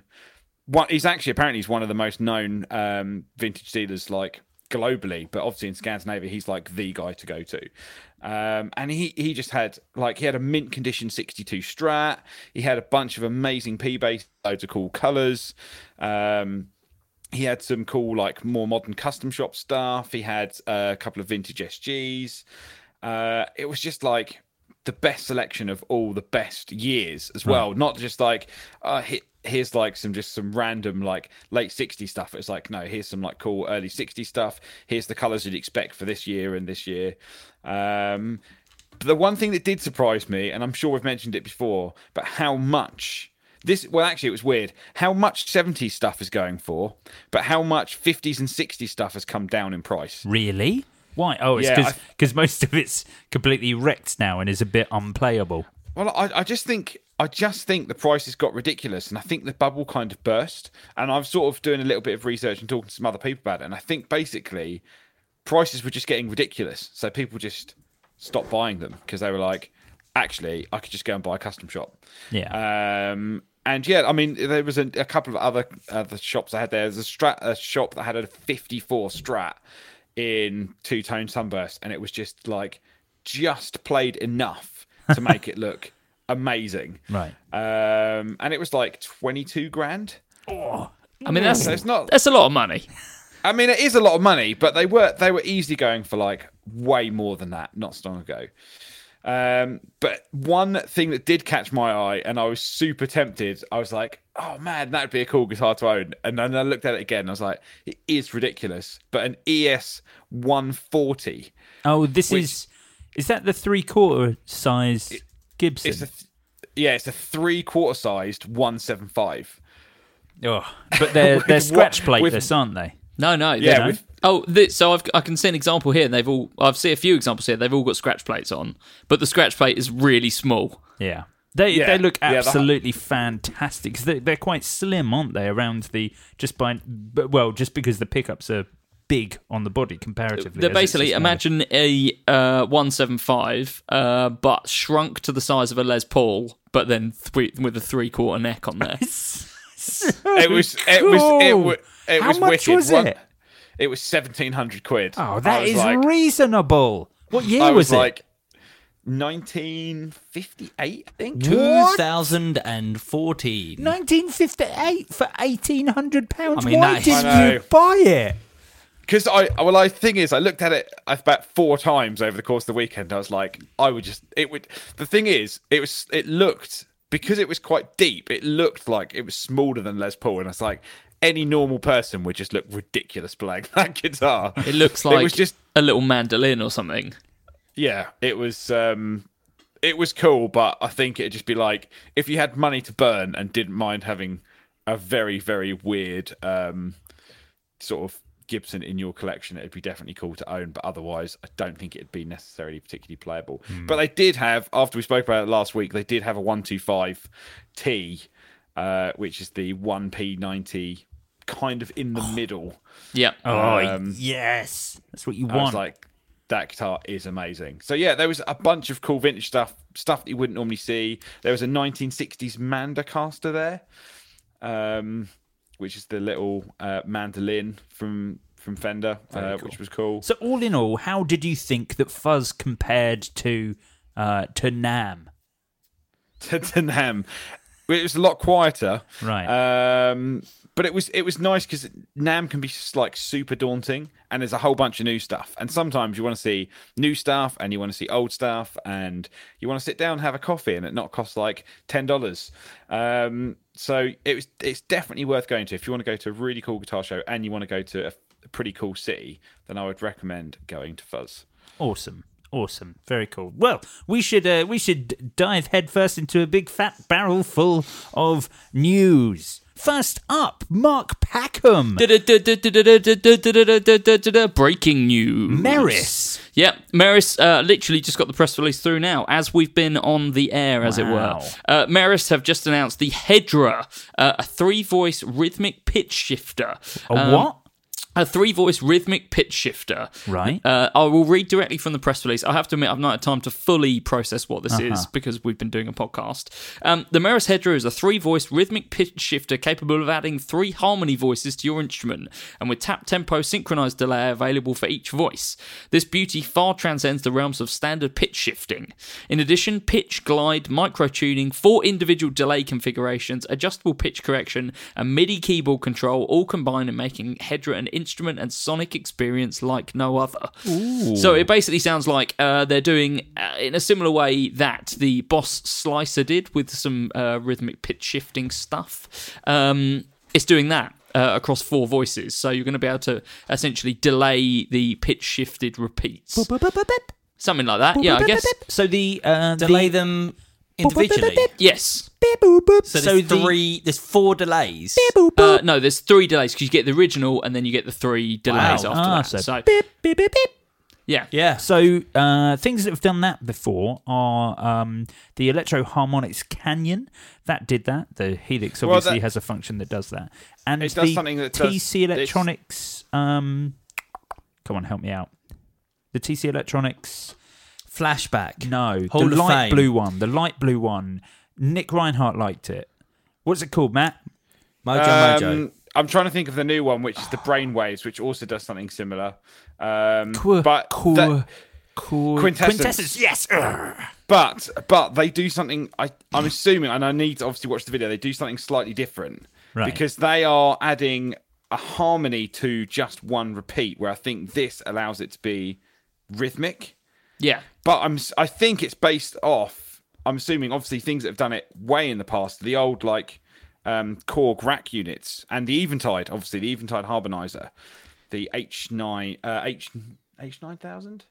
One, he's actually apparently he's one of the most known um, vintage dealers like globally, but obviously in Scandinavia he's like the guy to go to. Um, and he he just had like he had a mint condition 62 Strat. He had a bunch of amazing P bass, loads of cool colors. Um, he had some cool like more modern custom shop stuff. He had uh, a couple of vintage sgs uh, it was just like the best selection of all the best years as well. Not just like uh, he, here's like some just some random like late 60s stuff. It's like no here's some like cool early 60s stuff. Here's the colors you'd expect for this year and this year. Um, but the one thing that did surprise me and i'm sure we've mentioned it before but how much this well actually it was weird how much 70s stuff is going for but how much 50s and 60s stuff has come down in price Really? Why? Oh, it's Yeah, because most of it's completely wrecked now and is a bit unplayable. well I, I just think i just think the prices got ridiculous and i think the bubble kind of burst and i'm sort of doing a little bit of research and talking to some other people about it and i think basically prices were just getting ridiculous so people just stopped buying them because they were like actually i could just go and buy a custom shop Yeah. Um, and yeah, I mean, there was a, a couple of other other shops I had there. There's a strat a shop that had a 54 Strat in two tone sunburst, and it was just like just played enough to make it look amazing. Right. Um, and it was like 22 grand. Oh, I mean, that's So it's not. that's a lot of money. I mean, it is a lot of money, but they were they were easily going for like way more than that not so long ago. Um, but one thing that did catch my eye, and I was super tempted, I was like, "Oh man, that'd be a cool guitar to own." And then I looked at it again, and I was like, "It is ridiculous." But an ES 140, Oh, this which- is is that the three quarter size Gibson? it's a th- yeah, it's a three quarter sized 175. oh, but they're they're scratch plateless, aren't they? No, no. Yeah, they- with- oh, this, so I've, I can see an example here. And they've all. I've seen a few examples here. They've all got scratch plates on, but the scratch plate is really small. Yeah. They Yeah, they look yeah, the- absolutely fantastic 'cause they they're quite slim, aren't they? Around the just by well, just because the pickups are big on the body comparatively. They're as it's a basically imagine a uh, 175, uh, but shrunk to the size of a Les Paul, but then three, with a three quarter neck on there. It was it was it was it How was much wicked. was One- it? It was 1700 quid. Oh, I that was is like, reasonable. What year I was, was it? like 1958, I think. 2014. 1958 for 1800 pounds. I mean, Why that is- didn't I you buy it? Because I, well, I thing is, I looked at it uh, about four times over the course of the weekend. I was like, I would just, it would. The thing is, it was, it looked because it was quite deep. It looked like it was smaller than Les Paul, and I was like, any normal person would just look ridiculous playing that guitar. It looks like it was just, a little mandolin or something. yeah, it was. um it was cool, but I think it'd just be like if you had money to burn and didn't mind having a very, very weird um, sort of Gibson in your collection, it'd be definitely cool to own. But otherwise, I don't think it'd be necessarily particularly playable. But they did have, after we spoke about it last week, they did have a 125 T, uh, which is the 1P90 kind of in the middle. Yeah. Oh, Um, yes. That's what you I was want. like, that guitar is amazing. So yeah, there was a bunch of cool vintage stuff, stuff that you wouldn't normally see. There was a 1960s Mandocaster there, um, which is the little uh, mandolin from from Fender, uh, which was cool. so, all in all, how did you think that Fuzz compared to uh, to NAMM? to, to NAMM. It was a lot quieter, Right. Um, but it was it was nice because NAMM can be like super daunting, and there's a whole bunch of new stuff. And sometimes you want to see new stuff, and you want to see old stuff, and you want to sit down and have a coffee, and it not cost like ten dollars. Um, so it was it's definitely worth going to if you want to go to a really cool guitar show and you want to go to a pretty cool city. Then I would recommend going to Fuzz. Awesome. Awesome. Very cool. Well, we should uh, we should dive headfirst into a big fat barrel full of news. First up, Mark Packham. Breaking news. Meris. Yep, Meris uh, literally just got the press release through now, as we've been on the air, as it were. Wow. Uh, Meris have just announced the Hedra, uh, a three-voice rhythmic pitch shifter. A Um, what? A three-voice rhythmic pitch shifter. Right. Uh, I will read directly from the press release. I have to admit, I've not had time to fully process what this Uh-huh. is because we've been doing a podcast. Um, the Meris Hedra is a three-voice rhythmic pitch shifter capable of adding three harmony voices to your instrument, and with tap tempo synchronized delay available for each voice. This beauty far transcends the realms of standard pitch shifting. In addition, pitch, glide, micro tuning, four individual delay configurations, adjustable pitch correction, and MIDI keyboard control all combine in making Hedra an instrument and sonic experience like no other. So it basically sounds like uh, they're doing uh, in a similar way that the Boss Slicer did with some uh, rhythmic pitch shifting stuff. Um, it's doing that. Uh, across four voices, so you're going to be able to essentially delay the pitch shifted repeats, something like that. Yeah, I guess. So the uh, Delay the, them individually. Yes. So there's So the- three. There's four delays. Uh, no, there's three delays because you get the original and then you get the three delays Wow. after Ah, that. so So, beep, beep, beep, beep. yeah, Yeah. So uh, things that have done that before are um, the Electro-Harmonix Canyon that did that. The Helix Well, obviously that- has a function that does that, and It does the something that does TC this. Electronics. Um, come on, help me out. The TC Electronics. Flashback. No, Hall the of light Fame. blue one. The light blue one. Nick Reinhardt liked it. What's it called, Matt? Mojo Mojo. Um, I'm trying to think of the new one, which is the Brainwaves, which also does something similar. Um, Qu- but qu- that- qu- Quintessence. Yes. Urgh. but but they do something. I I'm assuming, and I need to obviously watch the video. They do something slightly different Right. because they are adding a harmony to just one repeat. Where I think this allows it to be rhythmic. Yeah, But I'm I think it's based off. I'm assuming obviously things that have done it way in the past. The old like um, Korg rack units and the Eventide, obviously the Eventide Harmonizer, the H9 uh, H H9000.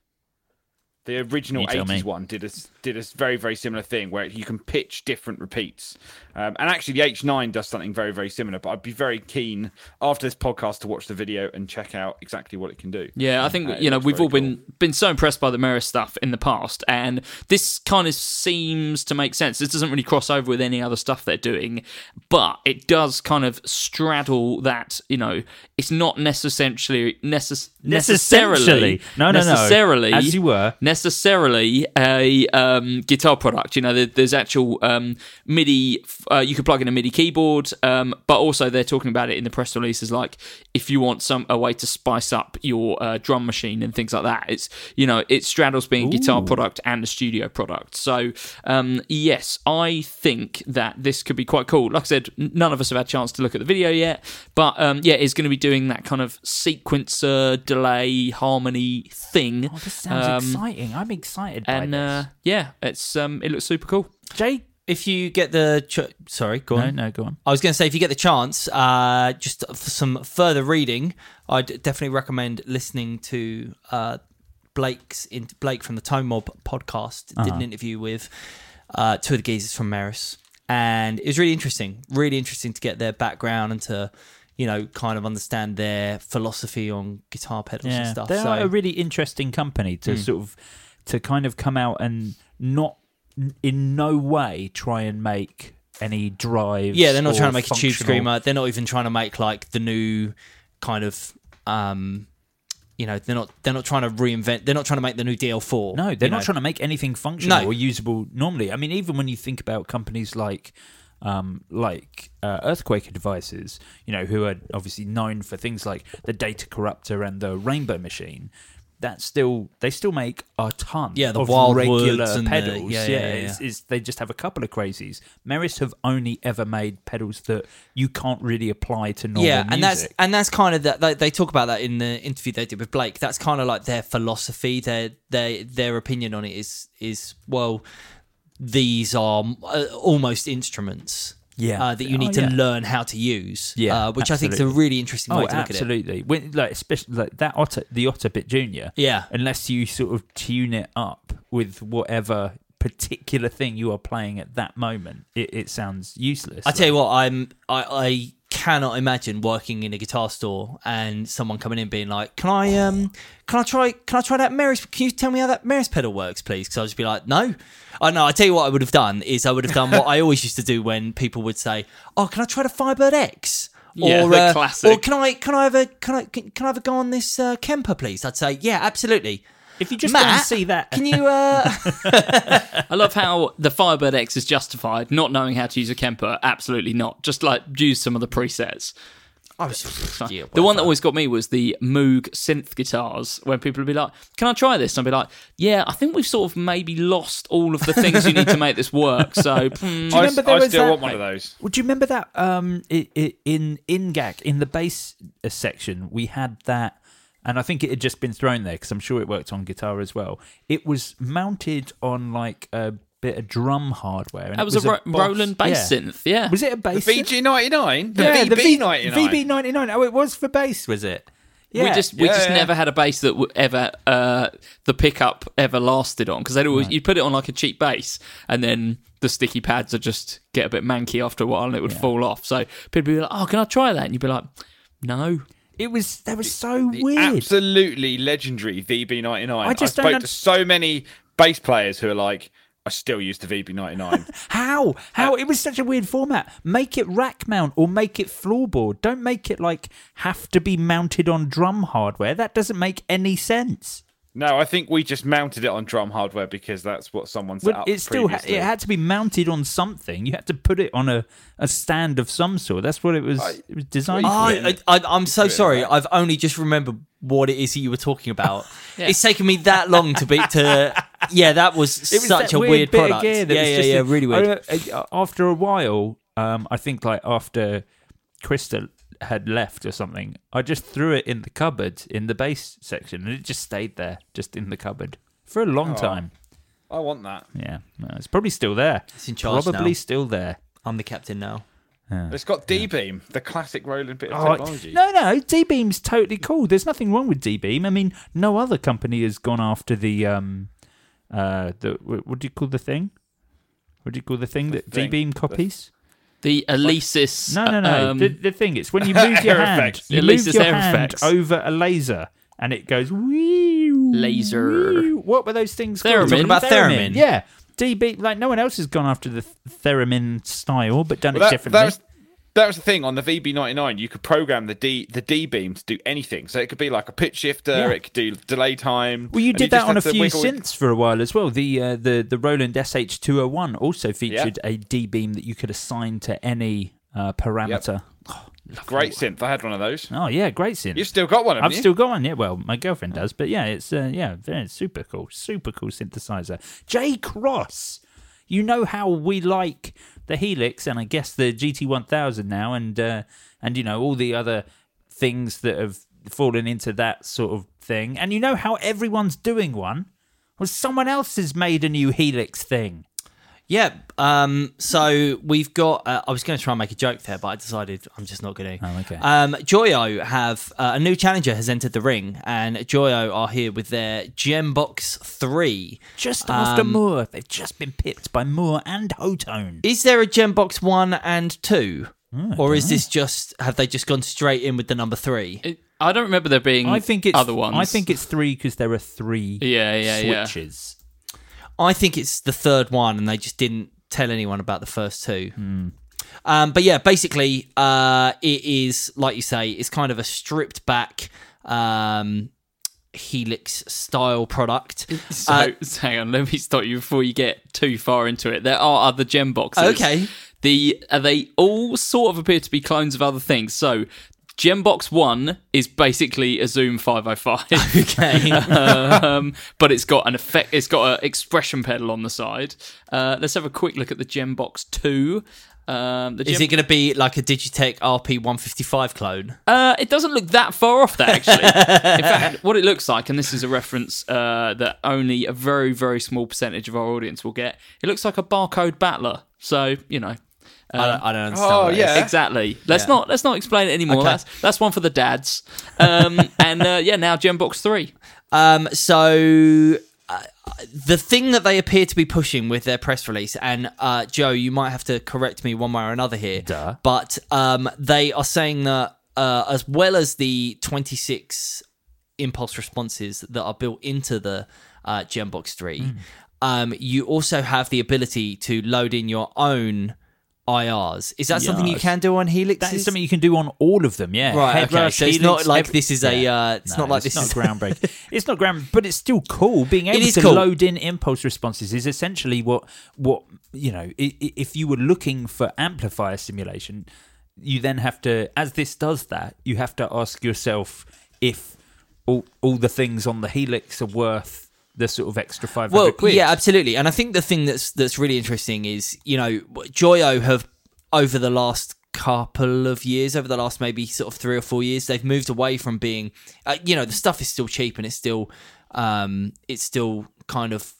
The original You tell me. 80s one did a did a very very similar thing where you can pitch different repeats, um, and actually the H9 does something very very similar. But I'd be very keen after this podcast to watch the video and check out exactly what it can do. yeah. I think Uh, you know we've all been been so impressed by the Meris stuff in the past, and this kind of seems to make sense. This doesn't really cross over with any other stuff they're doing, but it does kind of straddle that. You know, it's not necessarily necess- necessarily Necessarily. No, no, no. As you were. necessarily a um, guitar product. You know, there, there's actual um, MIDI. Uh, you could plug in a MIDI keyboard, um, but also they're talking about it in the press releases. Like if you want some a way to spice up your uh, drum machine and things like that. It's you know it straddles being a guitar product and a studio product. So um, yes, I think that this could be quite cool. Like I said, none of us have had a chance to look at the video yet, but um, yeah, it's going to be doing that kind of sequencer delay harmony thing. Oh, this sounds Um, exciting. I'm excited by and this. uh, yeah, it's um, it looks super cool. Jay, If you get the ch- sorry, go no, on. no, go on. I was going to say, if you get the chance, uh, just for some further reading, I'd definitely recommend listening to uh, Blake's in- Blake from the Time Mob podcast. Did Uh-huh. an interview with uh, two of the geezers from Meris, and it was really interesting. Really interesting to get their background and to you know kind of understand their philosophy on guitar pedals and stuff. they so are a really interesting company to Mm. sort of to kind of come out and not in no way try and make any drives. Yeah, they're not trying to make a tube screamer. They're not even trying to make like the new kind of um you know, they're not they're not trying to reinvent they're not trying to make the new DL4. No, they're not know. trying to make anything functional No. or usable normally. I mean, even when you think about companies like um, like uh, Earthquaker devices, you know, who are obviously known for things like the Data Corruptor and the Rainbow Machine. That still, they still make a ton. Yeah, the of Wildwoods regular and the- pedals. yeah, yeah, yeah, it's- it's- they just have a couple of crazies. Meris have only ever made pedals that you can't really apply to normal yeah, and that's and that's kind of that. They, they talk about that in the interview they did with Blake. That's kind of like their philosophy. Their their their opinion on it is is well, these are uh, almost instruments. Yeah. uh, that you Oh, need to yeah. learn how to use. Yeah, uh, which I think is a really interesting Oh, way to look at it. absolutely. Like, especially like that Otter, the Ottobit Junior. Yeah. Unless you sort of tune it up with whatever particular thing you are playing at that moment, it, it sounds useless. I tell you what, I'm I, I cannot imagine working in a guitar store and someone coming in being like, "Can I um can I try can I try that Meris? Can you tell me how that Meris pedal works, please?" Because I'd just be like, "No." I know. I tell you what, I would have done is I would have done what I always used to do when people would say, "Oh, can I try the Firebird X?" Yeah, or, the uh, classic. Or can I can I have a can I can, can I have a go on this uh, Kemper, please? I'd say, yeah, absolutely. If you just Matt, go and see that, Can you? Uh... I love how the Firebird X is justified, not knowing how to use a Kemper. Absolutely not. Just like use some of the presets. I was, yeah, the one that always got me was the Moog synth guitars, when people would be like, "Can I try this?" And I'd be like, "Yeah, I think we've sort of maybe lost all of the things you need to make this work." So, Do you I, remember there I was still that- want one of those. Would you remember that um i i in in GAK in the bass uh, section we had that and I think it had just been thrown there because I'm sure it worked on guitar as well. It was mounted on like a bit of drum hardware. And that it was, a, Ro- Boss- Roland bass yeah. synth. Yeah, Was it a bass? synth? VG99? The yeah, the V- VB99? VB99. Oh, it was for bass, was it? Yeah. We just we Yeah, just yeah. never had a bass that would ever uh, the pickup ever lasted on because they'd always you put it on like a cheap bass and then the sticky pads would just get a bit manky after a while and it would fall off. So people would be like, "Oh, can I try that?" And you'd be like, "No." It was that was so The weird. absolutely legendary VB99. I just I don't spoke to so many bass players who are like, I still use the VB99. How? How? Uh, it was such a weird format. Make it rack mount or make it floorboard. Don't make it like have to be mounted on drum hardware. That doesn't make any sense. No, I think we just mounted it on drum hardware because that's what someone set Well, up it still ha- it had to be mounted on something. You had to put it on a, a stand of some sort. That's what it was. it was designed for. I, I, I'm so sorry. I've only just remembered what it is that you were talking about. It's taken me that long to be to. Yeah, that was, It was such that a weird, bit of product. gear that yeah, was yeah, just yeah, a- really weird. I After a while, um, I think like after Krista had left or something, I just threw it in the cupboard in the bass section, and it just stayed there, just in the cupboard for a long time. I want that. Yeah, no, it's probably still there. It's in charge Probably now. still there. I'm the captain now. It's got D Beam, the classic Roland bit of Oh, technology. no, no, D Beam's totally cool. There's nothing wrong with D Beam. I mean, no other company has gone after the um, uh, the what do you call the thing? What do you call the thing that D beam copies? The Alesis. No, no, no. um, the, the thing is, when you move your hand, you At move your air hand effects. over a laser, and it goes. Wee, Laser. wee. What were those things? Theremin. called? Talking about theremin. Yeah, DB. Like no one else has gone after the theremin style, but done Well, it that, differently. that was that was the thing on the VB99. You could program the D the D beam to do anything. So it could be like a pitch shifter. Yeah. It could do delay time. Well, you did just that on a few wiggle- synths for a while as well. The uh, the the Roland SH201 also featured a D beam that you could assign to any uh, parameter. Great synth. I had one of those. Oh yeah, great synth. You've still got one, I've you? still got one. Yeah, well, my girlfriend does, but yeah, it's uh, yeah, very super cool, super cool synthesizer. J Cross, you know how we like the Helix, and I guess the GT1000 now, and uh, and you know all the other things that have fallen into that sort of thing, and you know how everyone's doing one. Well, someone else has made a new Helix thing. Yeah. Um, so we've got. Uh, I was going to try and make a joke there, but I decided I'm just not going to. Oh, okay. Um, Joyo have uh, a new challenger has entered the ring, and Joyo are here with their Gembox Three. Just after Um, Mooer, they've just been pipped by Mooer and Hotone. Is there a Gembox One and Two, Hmm, or is this just have they just gone straight in with the number three? it- I don't remember there being I think it's other ones. I think it's three because there are three Yeah, yeah, yeah. switches. I think it's the third one, and they just didn't tell anyone about the first two. Hmm. Um, but yeah, basically, uh, it is like you say, it's kind of a stripped back um, Helix style product. So, Uh, hang on, let me stop you before you get too far into it. There are other gem boxes. Okay. The uh, they all sort of appear to be clones of other things. So Gembox One is basically a Zoom 505. Okay. um, but it's got an effect. It's got an expression pedal on the side. Uh, let's have a quick look at the Gembox Two. Um, the is it going to be like a Digitech RP 155 clone? Uh, it doesn't look that far off that actually. In fact, what it looks like, and this is a reference uh, that only a very, very small percentage of our audience will get. It looks like a barcode battler. So you know, I, don't, I don't understand. Oh, yeah. is. exactly. Let's Yeah. not let's not explain it anymore. Okay. That's that's one for the dads. Um, and uh, yeah, now Gembox three. Um, so uh, the thing that they appear to be pushing with their press release, and uh, Joe, you might have to correct me one way or another here, Duh. but um, they are saying that uh, as well as the 26 impulse responses that are built into the uh, Gembox 3, Hmm. um, you also have the ability to load in your own IRs. Is that something you can do on Helix? That is something you can do on all of them, yeah. Right, Head okay, rush, so it's helix, not like every- this is a, uh, it's No, not like this is- groundbreaking. it's not ground, but it's still cool. Being able is to cool. load in impulse responses is essentially what what you know. i- i- If you were looking for amplifier simulation, you then have to, as this does that, you have to ask yourself if all all the things on the helix are worth the sort of extra five hundred well, quid. yeah, absolutely. And I think the thing that's that's really interesting is you know Joyo have over the last couple of years, over the last maybe sort of three or four years, they've moved away from being, uh, you know, the stuff is still cheap and it's still, um, it's still kind of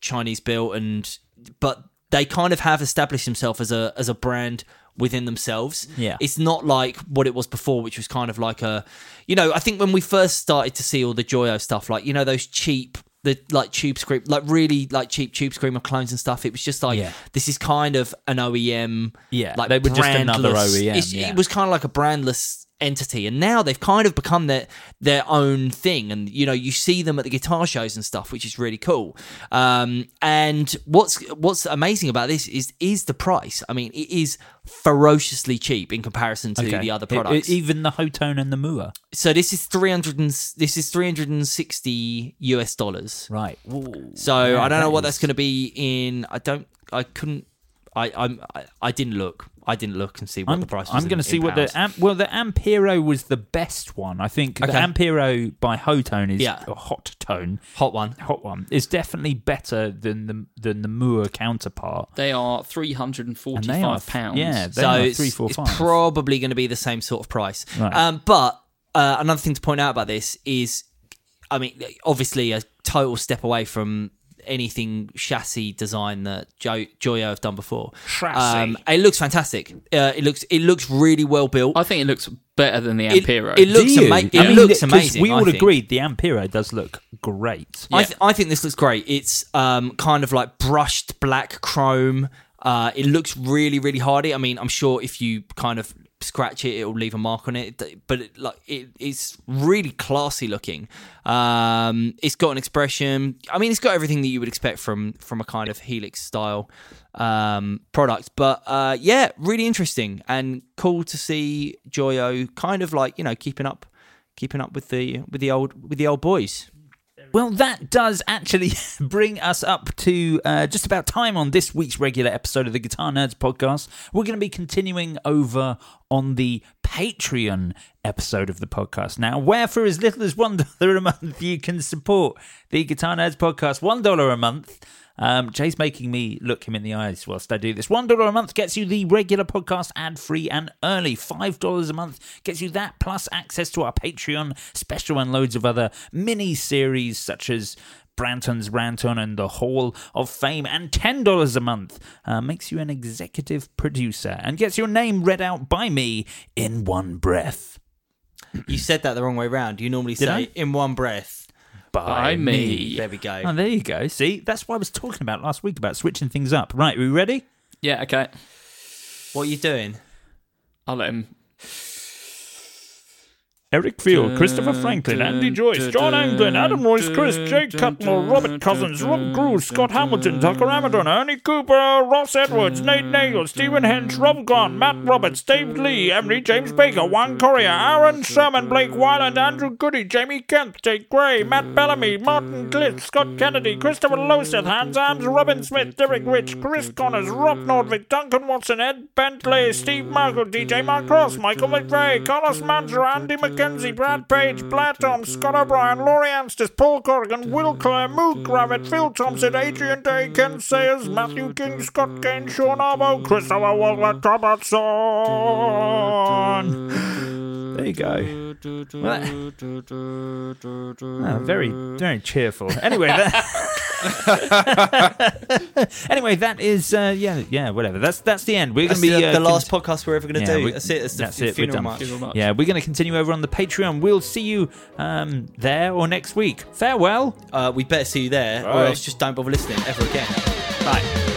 Chinese built and, but they kind of have established themselves as a as a brand within themselves. Yeah. It's not like what it was before, which was kind of like a, you know, I think when we first started to see all the Joyo stuff, like you know those cheap, the like tube scream, like really like cheap tube screamer clones and stuff. It was just like Yeah. this is kind of an OEM. Yeah, like they were just another OEM, yeah. It was kind of like a brandless entity, and now they've kind of become their their own thing. And you know, you see them at the guitar shows and stuff, which is really cool. Um, and what's what's amazing about this is is the price. I mean, it is ferociously cheap in comparison to Okay. the other E- e- products. even the Hotone and the Mooer. so this is three hundred and this is three hundred and sixty US dollars. Right. So Yeah, I don't know what is- that's going to be in. I don't. I couldn't. I I'm. I, I didn't look. I didn't look and see what I'm, the price was. I'm going to see what pounds. the Am- well the Ampero was the best one. I think the Ampero by Hotone is Yeah. a hot tone, hot one. hot one is definitely better than the than the Mooer counterpart. They are three hundred and And they are pounds. yeah, they so are it's, three, four, it's five. probably going to be the same sort of price. Right. Um, but uh, another thing to point out about this is, I mean, obviously a total step away from anything chassis design that jo- Joyo have done before. Um, it looks fantastic. Uh, it looks it looks really well built. I think it looks better than the It- Ampero. it looks you? ama- it I mean, looks 'cause amazing, We I all think. agreed the Ampero does look great. I, th- I think this looks great. It's um, kind of like brushed black chrome. Uh, it looks really, really hardy. I mean, I'm sure if you kind of scratch it, it'll leave a mark on it. But it, like, it, it's really classy looking. Um, it's got an expression. I mean, it's got everything that you would expect from from a kind of Helix style um, product. But uh, yeah, really interesting and cool to see Joyo kind of like you know keeping up, keeping up with the with the old with the old boys. Well, that does actually bring us up to uh, just about time on this week's regular episode of the Guitar Nerds podcast. We're going to be continuing over on the Patreon episode of the podcast now, where for as little as $1 a month, you can support the Guitar Nerds podcast. $1 a month. Um, Jay's making me look him in the eyes whilst I do this. $1 a month gets you the regular podcast ad free and early. $5 a month gets you that plus access to our Patreon special and loads of other mini series such as Branton's Ranton and the Hall of Fame. And $10 a month uh, makes you an executive producer and gets your name read out by me in one breath. You said that the wrong way round. You normally Did say I? in one breath. By me. There we go. Oh, there you go. See, that's what I was talking about last week about switching things up. Right, are we ready? Yeah, okay. What are you doing? I'll let him. Eric Field, Christopher Franklin, Andy Joyce, John Anglin, Adam Royce, Chris, Jake Cutmore, Robert Cousins, Rob Grew, Scott Hamilton, Tucker Amadon, Ernie Cooper, Ross Edwards, Nate Nagle, Stephen Hench, Rob Gone, Matt Roberts, Dave Lee, Emery James Baker, Juan Correa, Aaron Sherman, Blake Wyland, Andrew Goody, Jamie Kemp, Jake Gray, Matt Bellamy, Martin Glitz, Scott Kennedy, Christopher Loseth, Hans Arms, Robin Smith, Derek Rich, Chris Connors, Rob Nordvik, Duncan Watson, Ed Bentley, Steve Markle, DJ Mark Cross, Michael McRae, Carlos Manzer, Andy McKenzie, Brad Page, Blair Tom, Scott O'Brien, Laurie Anstis, Paul Corrigan, Will Clare, Moog Gravett, Phil Thompson, Adrian Day, Ken Sayers, Matthew King, Scott Kane, Sean Arbo, Christopher Walter Robertson. There you go. Well, that- Ah, very, very cheerful. Anyway, that, anyway, that is uh, yeah, yeah, whatever. That's that's the end. We're going to be the, uh, the last cont- podcast we're ever going to Yeah, do. we- that's it. That's that's f- it. We're funeral done. march. Funeral march. Yeah, we're going to continue over on the Patreon. We'll see you um, there or next week. Farewell. Uh, we better see you there, or Right. else just don't bother listening ever again. Bye.